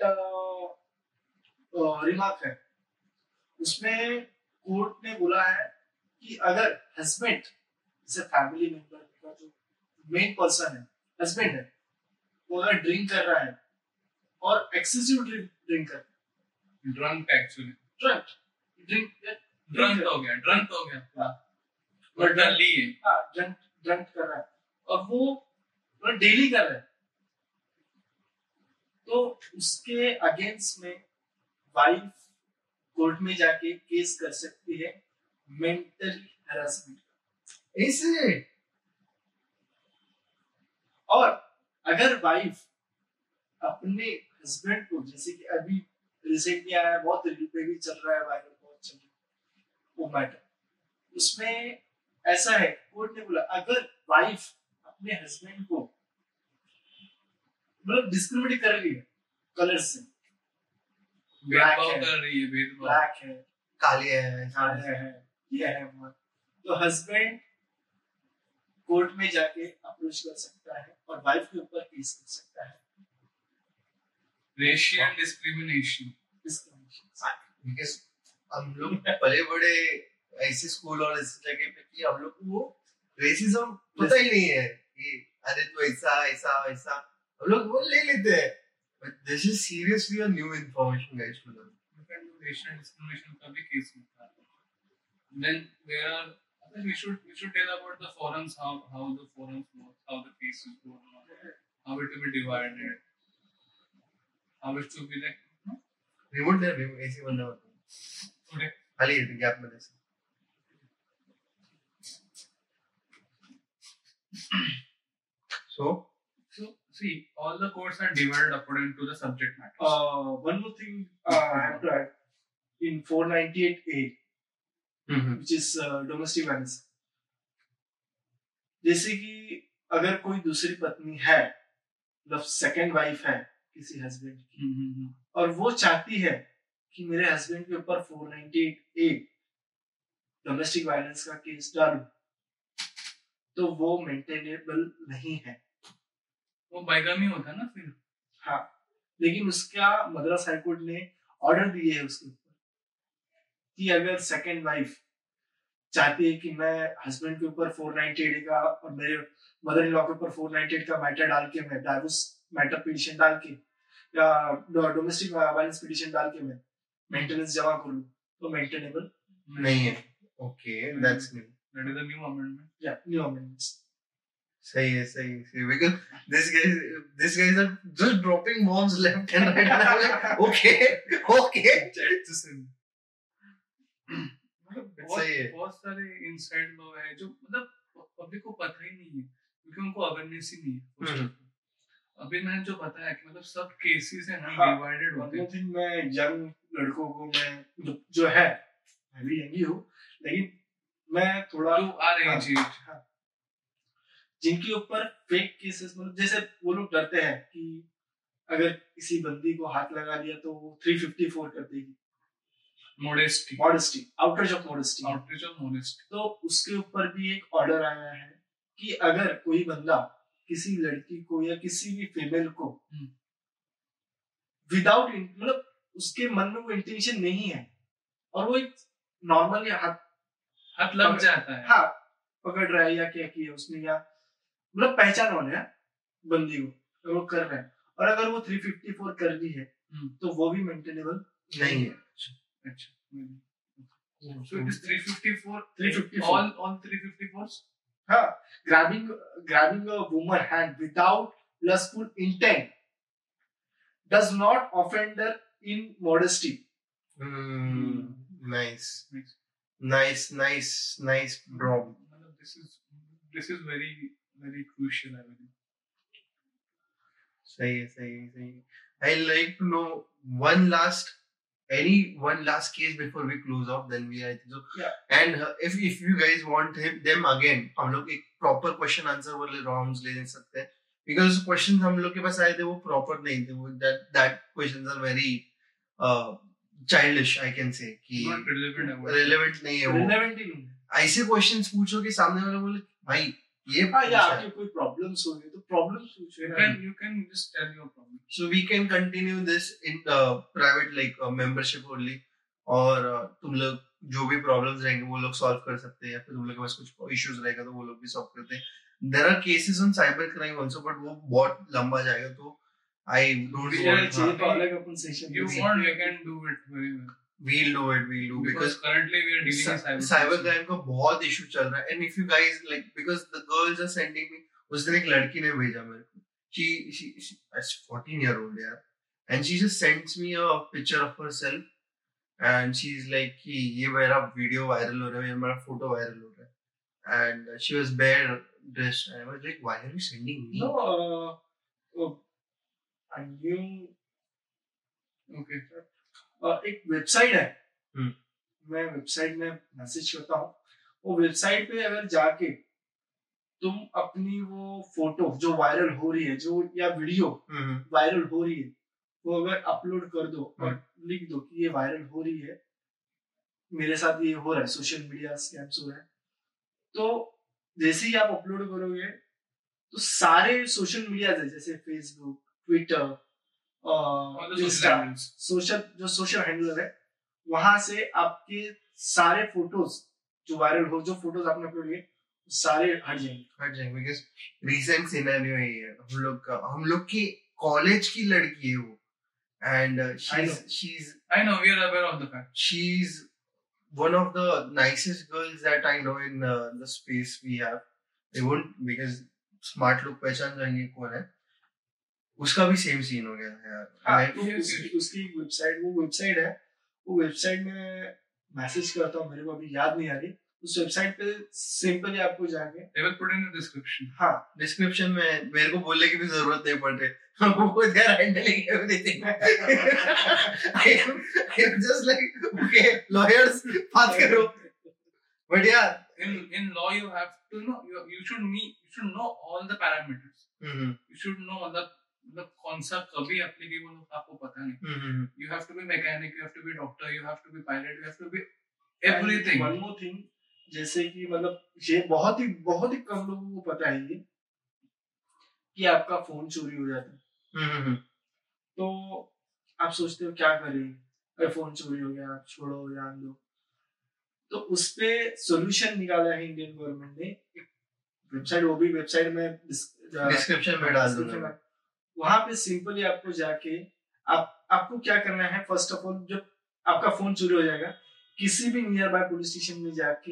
रिमार्क है। उसमें कोर्ट ने बोला है कि अगर हस्बैंड जैसे फैमिली मेंबर का जो मेन पर्सन है हस्बैंड है वो अगर ड्रिंक कर रहा है और एक्सेसिव ड्रिंक ड्रिंक कर drunk actually drunk drink drunk हो गया ड्रंक हो गया। हाँ। बट डली है। हाँ ड्रंक ड्रंक कर रहा है। और वो डेली कर रहा है। तो उसके अगेंस्ट में वाइफ कोर्ट में जाके केस कर सकती है मेंटली हरासमेंट it? और अगर वाइफ अपने हस्बैंड को जैसे कि अभी रिसेंटली आया है, बहुत पे भी चल रहा है वायरल बहुत चल रहा है वो मैटर उसमें ऐसा है कोर्ट ने बोला अगर वाइफ अपने हस्बैंड को मतलब डिस्क्रिमिनेट कर रही है कलर से भेदभाव है। कर रही है ब्लैक है काली है काले है ये है वो है। तो हस्बैंड कोर्ट में जाके अप्रोच कर सकता है और वाइफ के ऊपर केस कर सकता है रेशियल डिस्क्रिमिनेशन discrimination. बिकॉज़ हम लोग पले बड़े ऐसे स्कूल और ऐसी जगह पे कि हम लोग को वो रेसिज्म पता ही नहीं है कि अरे तू ऐसा ऐसा ऐसा हम लोग वो ले लेते हैं। But this is seriously a new information guys to learn racial discrimination का भी केस होता है। Then there are I think we should we should tell about the forums how how the forums work how the cases go on how it will be divided how it should be like no? Remote they remote ऐसे बंदा होता today खाली है gap में ऐसे so so see all the courts are divided according to the subject matter Uh, one more thing uh, I have to add in 498A, hmm which is uh, domestic violence. जैसे कि अगर कोई दूसरी पत्नी है मतलब सेकंड वाइफ है किसी हस्बैंड की हम्म, हम्म, हम्म. और वो चाहती है कि मेरे हस्बैंड के ऊपर 498 ए डोमेस्टिक वायलेंस का केस डालूं तो वो मेंटेनेबल नहीं है। वो बाइगामी होता ना फिर? हाँ लेकिन उसका मद्रास हाईकोर्ट ने ऑर्डर दिए है उसके ऊपर कि अगर सेकंड वाइफ चाहती है कि मैं हस्बैंड के ऊपर 498 का और मेरे मदर इन लॉ के ऊपर 498 का मैटर डाल के मैं डाइवोर्स मैटर पिटिशन डाल के या डोमेस्टिक वायलेंस पिटिशन डाल के मैं मेंटेनेंस जमा कर लूँ तो मेंटेनेबल नहीं है। Okay that's new that is the new amendment या न्यू अमेंडमेंट्स सही है सही है सही because this guys this guys are just dropping bombs left and right and I am like okay okay chat to sim मतलब बहुत बहुत सारे इनसाइड लॉ है जो मतलब पब्लिक को पता ही नहीं है क्योंकि उनको अवेयरनेस ही नहीं है। हम्म। अभी मैंने जो बताया कि मतलब सब केसेस है ना हाँ, डिवाइडेड होते हैं। मैं यंग लड़कों को मैं जो है मैं भी यंग ही हूँ लेकिन मैं थोड़ा जो आ रहे हैं हाँ, हाँ। जिनके ऊपर फेक केसेस मतलब जैसे वो लोग डरते हैं कि अगर किसी बंदी को हाथ लगा दिया तो वो 354 कर देगी। Modesty modesty outrage of modesty outreach of modesty तो उसके ऊपर भी एक ऑर्डर आया है कि अगर कोई बंदा किसी लड़की को या किसी भी फीमेल को हम्म। विदाउट मतलब उसके मन में वो इंटेंशन नहीं है और वो एक नॉर्मली हाथ हाथ लग जाता है हाँ पकड़ रहा है या क्या किया उसने या मतलब पहचान होने है बंदी को तो वो कर रहा है और अगर वो 354 कर भी है हम्म। तो वो भी मेंटेनेबल नहीं है अच्छा so it is 354 354 all all 354s हाँ grabbing grabbing a woman hand without lustful intent does not offend her in modesty Hmm. Nice. Nice. Nice, nice, nice, bro. मतलब this is this is very very crucial I believe सही है सही है सही है I like to know one last any one last case before we close off then we I think so Yeah. and uh, if if you guys want him them again हम लोग एक proper question answer वाले rounds ले सकते हैं because questions हम लोग के पास आए थे वो proper नहीं थे वो that that questions are very uh, childish I can say कि relevant नहीं है वो। Relevant ही नहीं है। ऐसे क्वेश्चंस पूछो कि सामने वाला बोले भाई ये हाँ या आपके कोई प्रॉब्लम्स हो गए तो प्रॉब्लम्स पूछो you ना। can you can just tell your problem So we can continue this in uh, private like uh, और uh, तुम लोग जो भी प्रॉब्लम्स रहेंगे वो लोग सॉल्व कर सकते हैं या फिर तुम लोग के पास कुछ इश्यूज़ रहेगा तो वो लोग भी सॉल्व करते हैं। There are cases on cyber crime also but वो बहुत लंबा जाएगा तो आई डोंट We चाहिए तो हाँ। अलग अपन session you want we can do it very well we'll do it we'll do because because currently we are dealing with cyber crime का बहुत इशू चल रहा है and if you guys like because the girls are sending me उस दिन एक लड़की ने भेजा मेरे को she she, she that's 14 year old यार and she just sends me a picture of herself and she's like कि ये मेरा वीडियो वायरल हो रहा है ये मेरा फ़ोटो वायरल हो रहा है and she was bare dressed and I was like why are you sending me no uh, I okay uh, एक वेबसाइट है। हम्म। मैं वेबसाइट में मैसेज करता हूँ। वो वेबसाइट पे अगर जाके तुम अपनी वो फ़ोटो जो वायरल हो रही है जो या वीडियो हम्म वायरल हो रही है वो अगर अपलोड कर दो और लिख दो कि ये वायरल हो रही है मेरे साथ ये हो रहा है सोशल मीडिया स्कैम्स हो रहा है तो जैसे ही आप अपलोड करोगे तो सारे सोशल मीडिया जैसे Facebook Twitter all the social Insta social जो सोशल हैंडलर है वहाँ से आपके सारे फ़ोटोज़ जो वायरल हो जो फ़ोटोज़ आपने अपलोड किए सारे हट जाएँगे। हट जाएँगे बिकॉज़ रीसेंट सिनेरियो यही है हम लोग का हम लोग की कॉलेज की लड़की है वो। And she. She is I know we are aware of the fact. she's one of the nicest girls that I know in uh, the space we have. They won't because smart लोग पहचान जाएँगे कौन है। उसका भी same scene हो गया यार। हाँ, तो उसकी उसकी वेबसाइट वो वेबसाइट है। वो वेबसाइट में मैसेज करता हूँ मेरे को अभी याद नहीं आ रही। उस वेबसाइट पे सिंपली आपको जाके they will put in the description हाँ। डिस्क्रिप्शन में मेरे को बोलने की भी ज़रूरत नहीं पड़ रही। वो they are handling everything I am I am just like okay lawyers बात करो। बट यार in in law you have to know you, you should meet you should know all the parameters hmm. You should know the मतलब कौन सा कभी applicable होगा आपको पता नहीं। Hmm, you have to be mechanic you have to be doctor you have to be pilot you have to be everything one more thing जैसे कि मतलब ये बहुत ही बहुत ही कम लोगों को पता है ये कि आपका फ़ोन चोरी हो जाता है। हम्म, हम्म, तो आप सोचते हो क्या करें? अरे फ़ोन चोरी हो गया छोड़ो जान दो। तो उस पे सॉल्यूशन निकाला है इंडियन गवर्नमेंट ने। एक वेबसाइट वो भी वेबसाइट में डिस्क्रिप्शन में डाल दूँगा वहाँ पे सिंपली आपको जाके आप आपको क्या करना है फ़र्स्ट ऑफ़ ऑल जब आपका फ़ोन चोरी हो जाएगा किसी भी नियर बाय पुलिस स्टेशन में जाके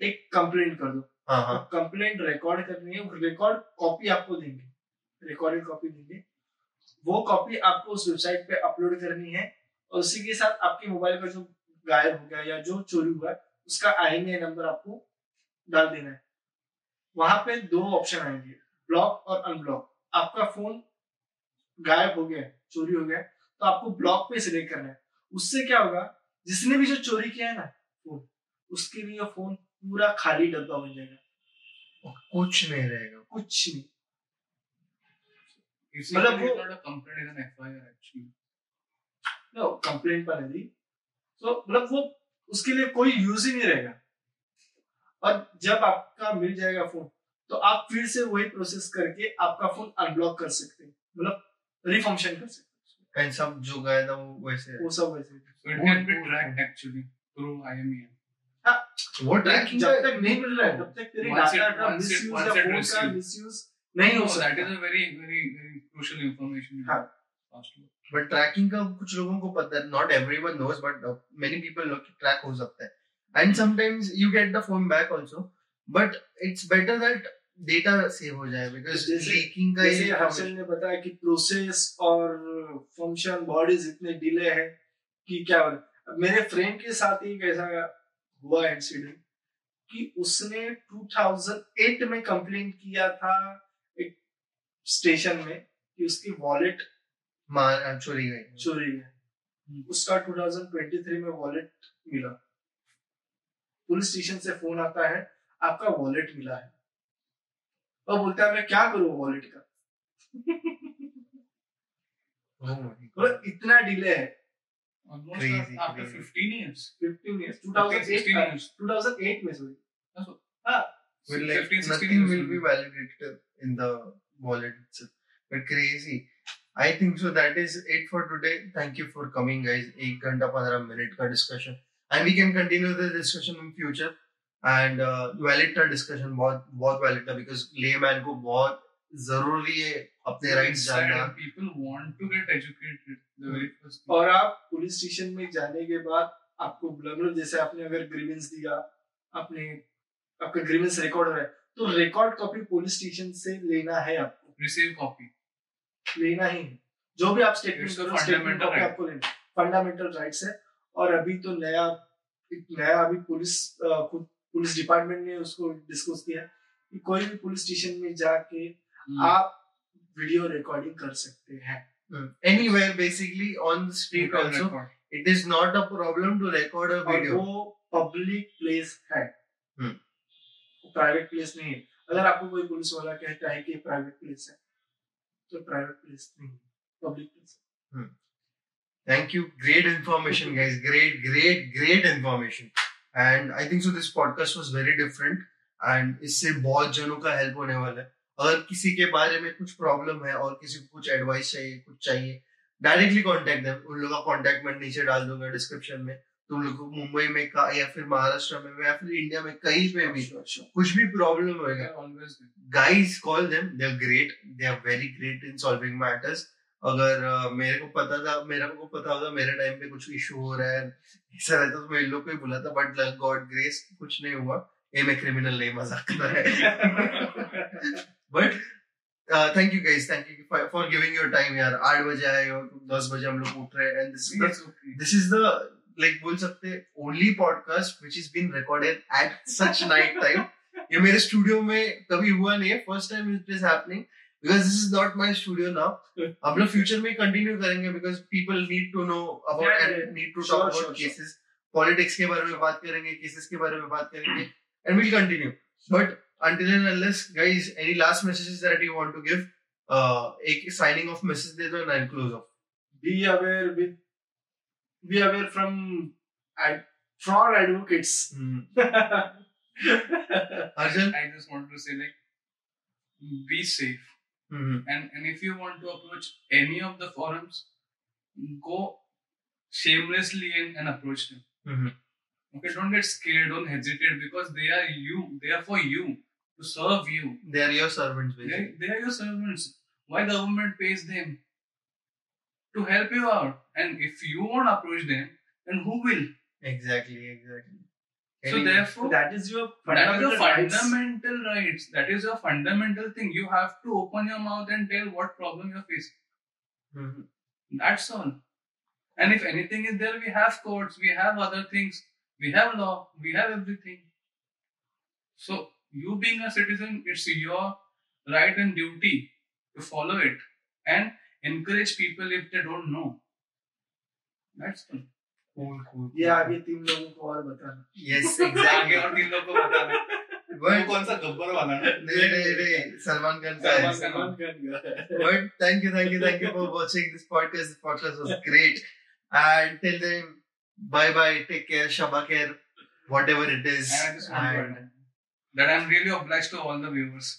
एक कंप्लेंट कर दो। हाँ हाँ। कंप्लेंट रिकॉर्ड करनी है रिकॉर्ड कॉपी आपको देंगे रिकॉर्डेड कॉपी देंगे। वो कॉपी आपको उस वेबसाइट पे अपलोड करनी है और उसी के साथ आपके मोबाइल का जो गायब हो गया या जो चोरी हुआ है उसका आईएमआई नंबर आपको डाल देना है। वहाँ पे दो ऑप्शन आएँगे ब्लॉक और अनब्लॉक आपका फ़ोन गायब हो गया चोरी हो गया तो आपको ब्लॉक पे सिलेक्ट करना है। उससे क्या होगा जिसने भी जो चोरी किया है ना फ़ोन उसके लिए फ़ोन पूरा खाली डब्बा बन जाएगा। कुछ नहीं रहेगा। कुछ नहीं। मतलब वो- FIR actually नो कंप्लेंट पर नहीं तो मतलब वो उसके लिए कोई यूज़ ही नहीं रहेगा। और जब आपका मिल जाएगा फ़ोन तो आप फिर से वही प्रोसेस करके आपका फ़ोन अनब्लॉक कर सकते हैं। मतलब रिफंक्शन कर सकते एंड सब जो गया था वो वैसे वो सब वैसे so it Good, can be good, tracked actually वो ट्रैकिंग जब तक नहीं मिल रहा है तब तक तेरे डाटा का मिसयूज या फ़ोन का मिसयूज नहीं हो सकता। a very very very crucial information. हाँ। Last one. बट ट्रैकिंग का कुछ लोगों को पता है not everyone knows but many people know कि ट्रैक हो सकता है। And sometimes you get the phone back also but it's better that data save हो जाए बिकॉज़ लीकिंग का जैसे हर्षल ने बताया कि प्रोसेस और फ़ंक्शन बॉडीज इतने डिले है कि क्या अब मेरे फ्रेंड के साथ ही एक ऐसा हुआ इंसिडेंट कि उसने 2008 में कंप्लेंट किया था एक स्टेशन में कि उसकी वॉलेट मार चोरी गई। चोरी गई। उसका 2023 में वॉलेट मिला। पुलिस स्टेशन से फ़ोन आता है आपका वॉलेट मिला है। और बोलता है मैं क्या करूँ वॉलेट का Oh. मतलब इतना डिले है almost Crazy, after crazy. 15 years 15 years 15, 16 2008 years 2008 में सॉरी That's what- हाँ will like 15 16 nothing years will be validated in the wallet itself. But crazy. I think so. That is it for today. Thank you for coming, guys. एक घंटा पंद्रह minute का discussion, and we can continue the discussion in future. And uh, valid था discussion बहुत बहुत valid था because layman को बहुत ज़रूरी है अपने rights Sad, जानना. people want to get educated the very first और आप पुलिस स्टेशन में जाने के बाद आपको मतलब जैसे आपने अगर ग्रीवेंस दिया आपने आपका ग्रीवेंस रिकॉर्ड हो रहा है तो रिकॉर्ड कॉपी पुलिस स्टेशन से लेना है आपको। Receive copy. लेना ही है। जो भी आप स्टेटमेंट करो स्टेटमेंट कॉपी. आपको लेना फंडामेंटल राइट्स है। और अभी तो नया नया अभी पुलिस खुद पुलिस डिपार्टमेंट ने उसको डिस्कस किया कि कोई भी पुलिस स्टेशन में जाके आप वीडियो रिकॉर्डिंग कर सकते हैं। Anywhere basically on street also it is not a problem to record a video वो पब्लिक प्लेस है। प्राइवेट प्लेस नहीं है। अगर आपको कोई पुलिस वाला कहता है कि प्राइवेट प्लेस है तो प्राइवेट प्लेस नहीं पब्लिक प्लेस है। Thank you great information guys great great great information And I think so. This podcast was very different. And इससे बहुत जनों का हेल्प होने वाला है अगर किसी के बारे में कुछ प्रॉब्लम है और किसी को कुछ एडवाइस चाहिए कुछ चाहिए डायरेक्टली कॉन्टेक्ट देम उन लोगों का कांटेक्ट मैं नीचे डाल दूँगा डिस्क्रिप्शन में तुम लोग को मुंबई में का या फिर महाराष्ट्र में या फिर इंडिया में कहीं पे भी. कुछ भी प्रॉब्लम होगा there. guys call them they're great they are very great in solving matters अगर मेरे को पता था मेरे को पता होता मेरे टाइम पे कुछ इशू हो रहा है ऐसा रहता तो मैं इन लोग को ही बुला था बट गॉड ग्रेस कुछ नहीं हुआ। ये मैं क्रिमिनल नहीं मज़ाक कर रहा है। But thank you guys thank you for giving your time यार। आठ बजे आए हो दस बजे हम लोग उठ रहे हैं। And this is the like बोल सकते only podcast which is been recorded at such night time ये मेरे स्टूडियो में कभी हुआ नहीं है। First time it is happening because this is not my studio now हम लोग फ्यूचर में कंटिन्यू करेंगे because people need to know Yeah, about yeah, and yeah. Need to Sure, talk sure, about sure. Cases politics के बारे में बात करेंगे cases के बारे में बात करेंगे and will continue but until and unless guys any last messages that you want to give uh, एक साइनिंग ऑफ़ मैसेज दे दो and close off be aware with be aware from ad, fraud advocates Arjun I just want to say like be safe. Mm-hmm. And and if you want to approach any of the forums, go shamelessly and and approach them. Mm-hmm. Okay, don't get scared, don't hesitate because they are you, they are for you to serve you. They are your servants, basically. They, they are your servants. Why the government pays them to help you out? And if you won't approach them, then who will? Exactly, exactly. So therefore, that is your fundamental, that is your fundamental rights. rights. That is your fundamental thing. You have to open your mouth and tell what problem you're facing. Mm-hmm. That's all. And if anything is there, we have courts, we have other things, we have law, we have everything. So you being a citizen, it's your right and duty to follow it and encourage people if they don't know. That's all. Cool cool ये आगे तीन लोगों को और बताना yes आगे exactly और तीन लोग को बताना वो but कौन सा गब्बर वाला ना नहीं नहीं नहीं सलमान खान का है Salman Khan. but thank you, thank you, thank you for watching this podcast. This podcast was great. And till then, bye bye. Take care. Shaba care. Whatever it is. And I just want to And add that I'm really obliged to all the viewers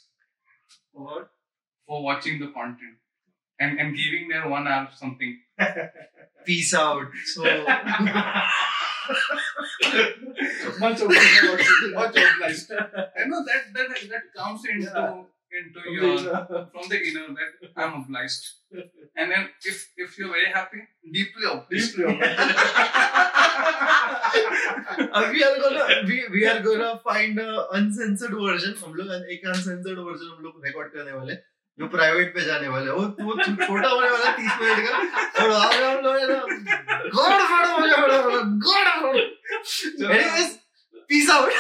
और for watching the content and, and giving their one hour something. Peace out. So, much obliged Much obliged. I know that that that comes into Yeah. into your the from the inner that I'm obliged. And then if if you're very happy, deeply obliged. Deeply obliged. uh, we are gonna we, we are gonna find a uncensored version. हम लोग एक uncensored version हम लोग record करने वाले हैं, जो private पे जाने वाले हैं। वो वो छोटा होने वाला तीस मिनट का। और हम लोग गॉड मुझे गॉड एनीवेज पीस आउट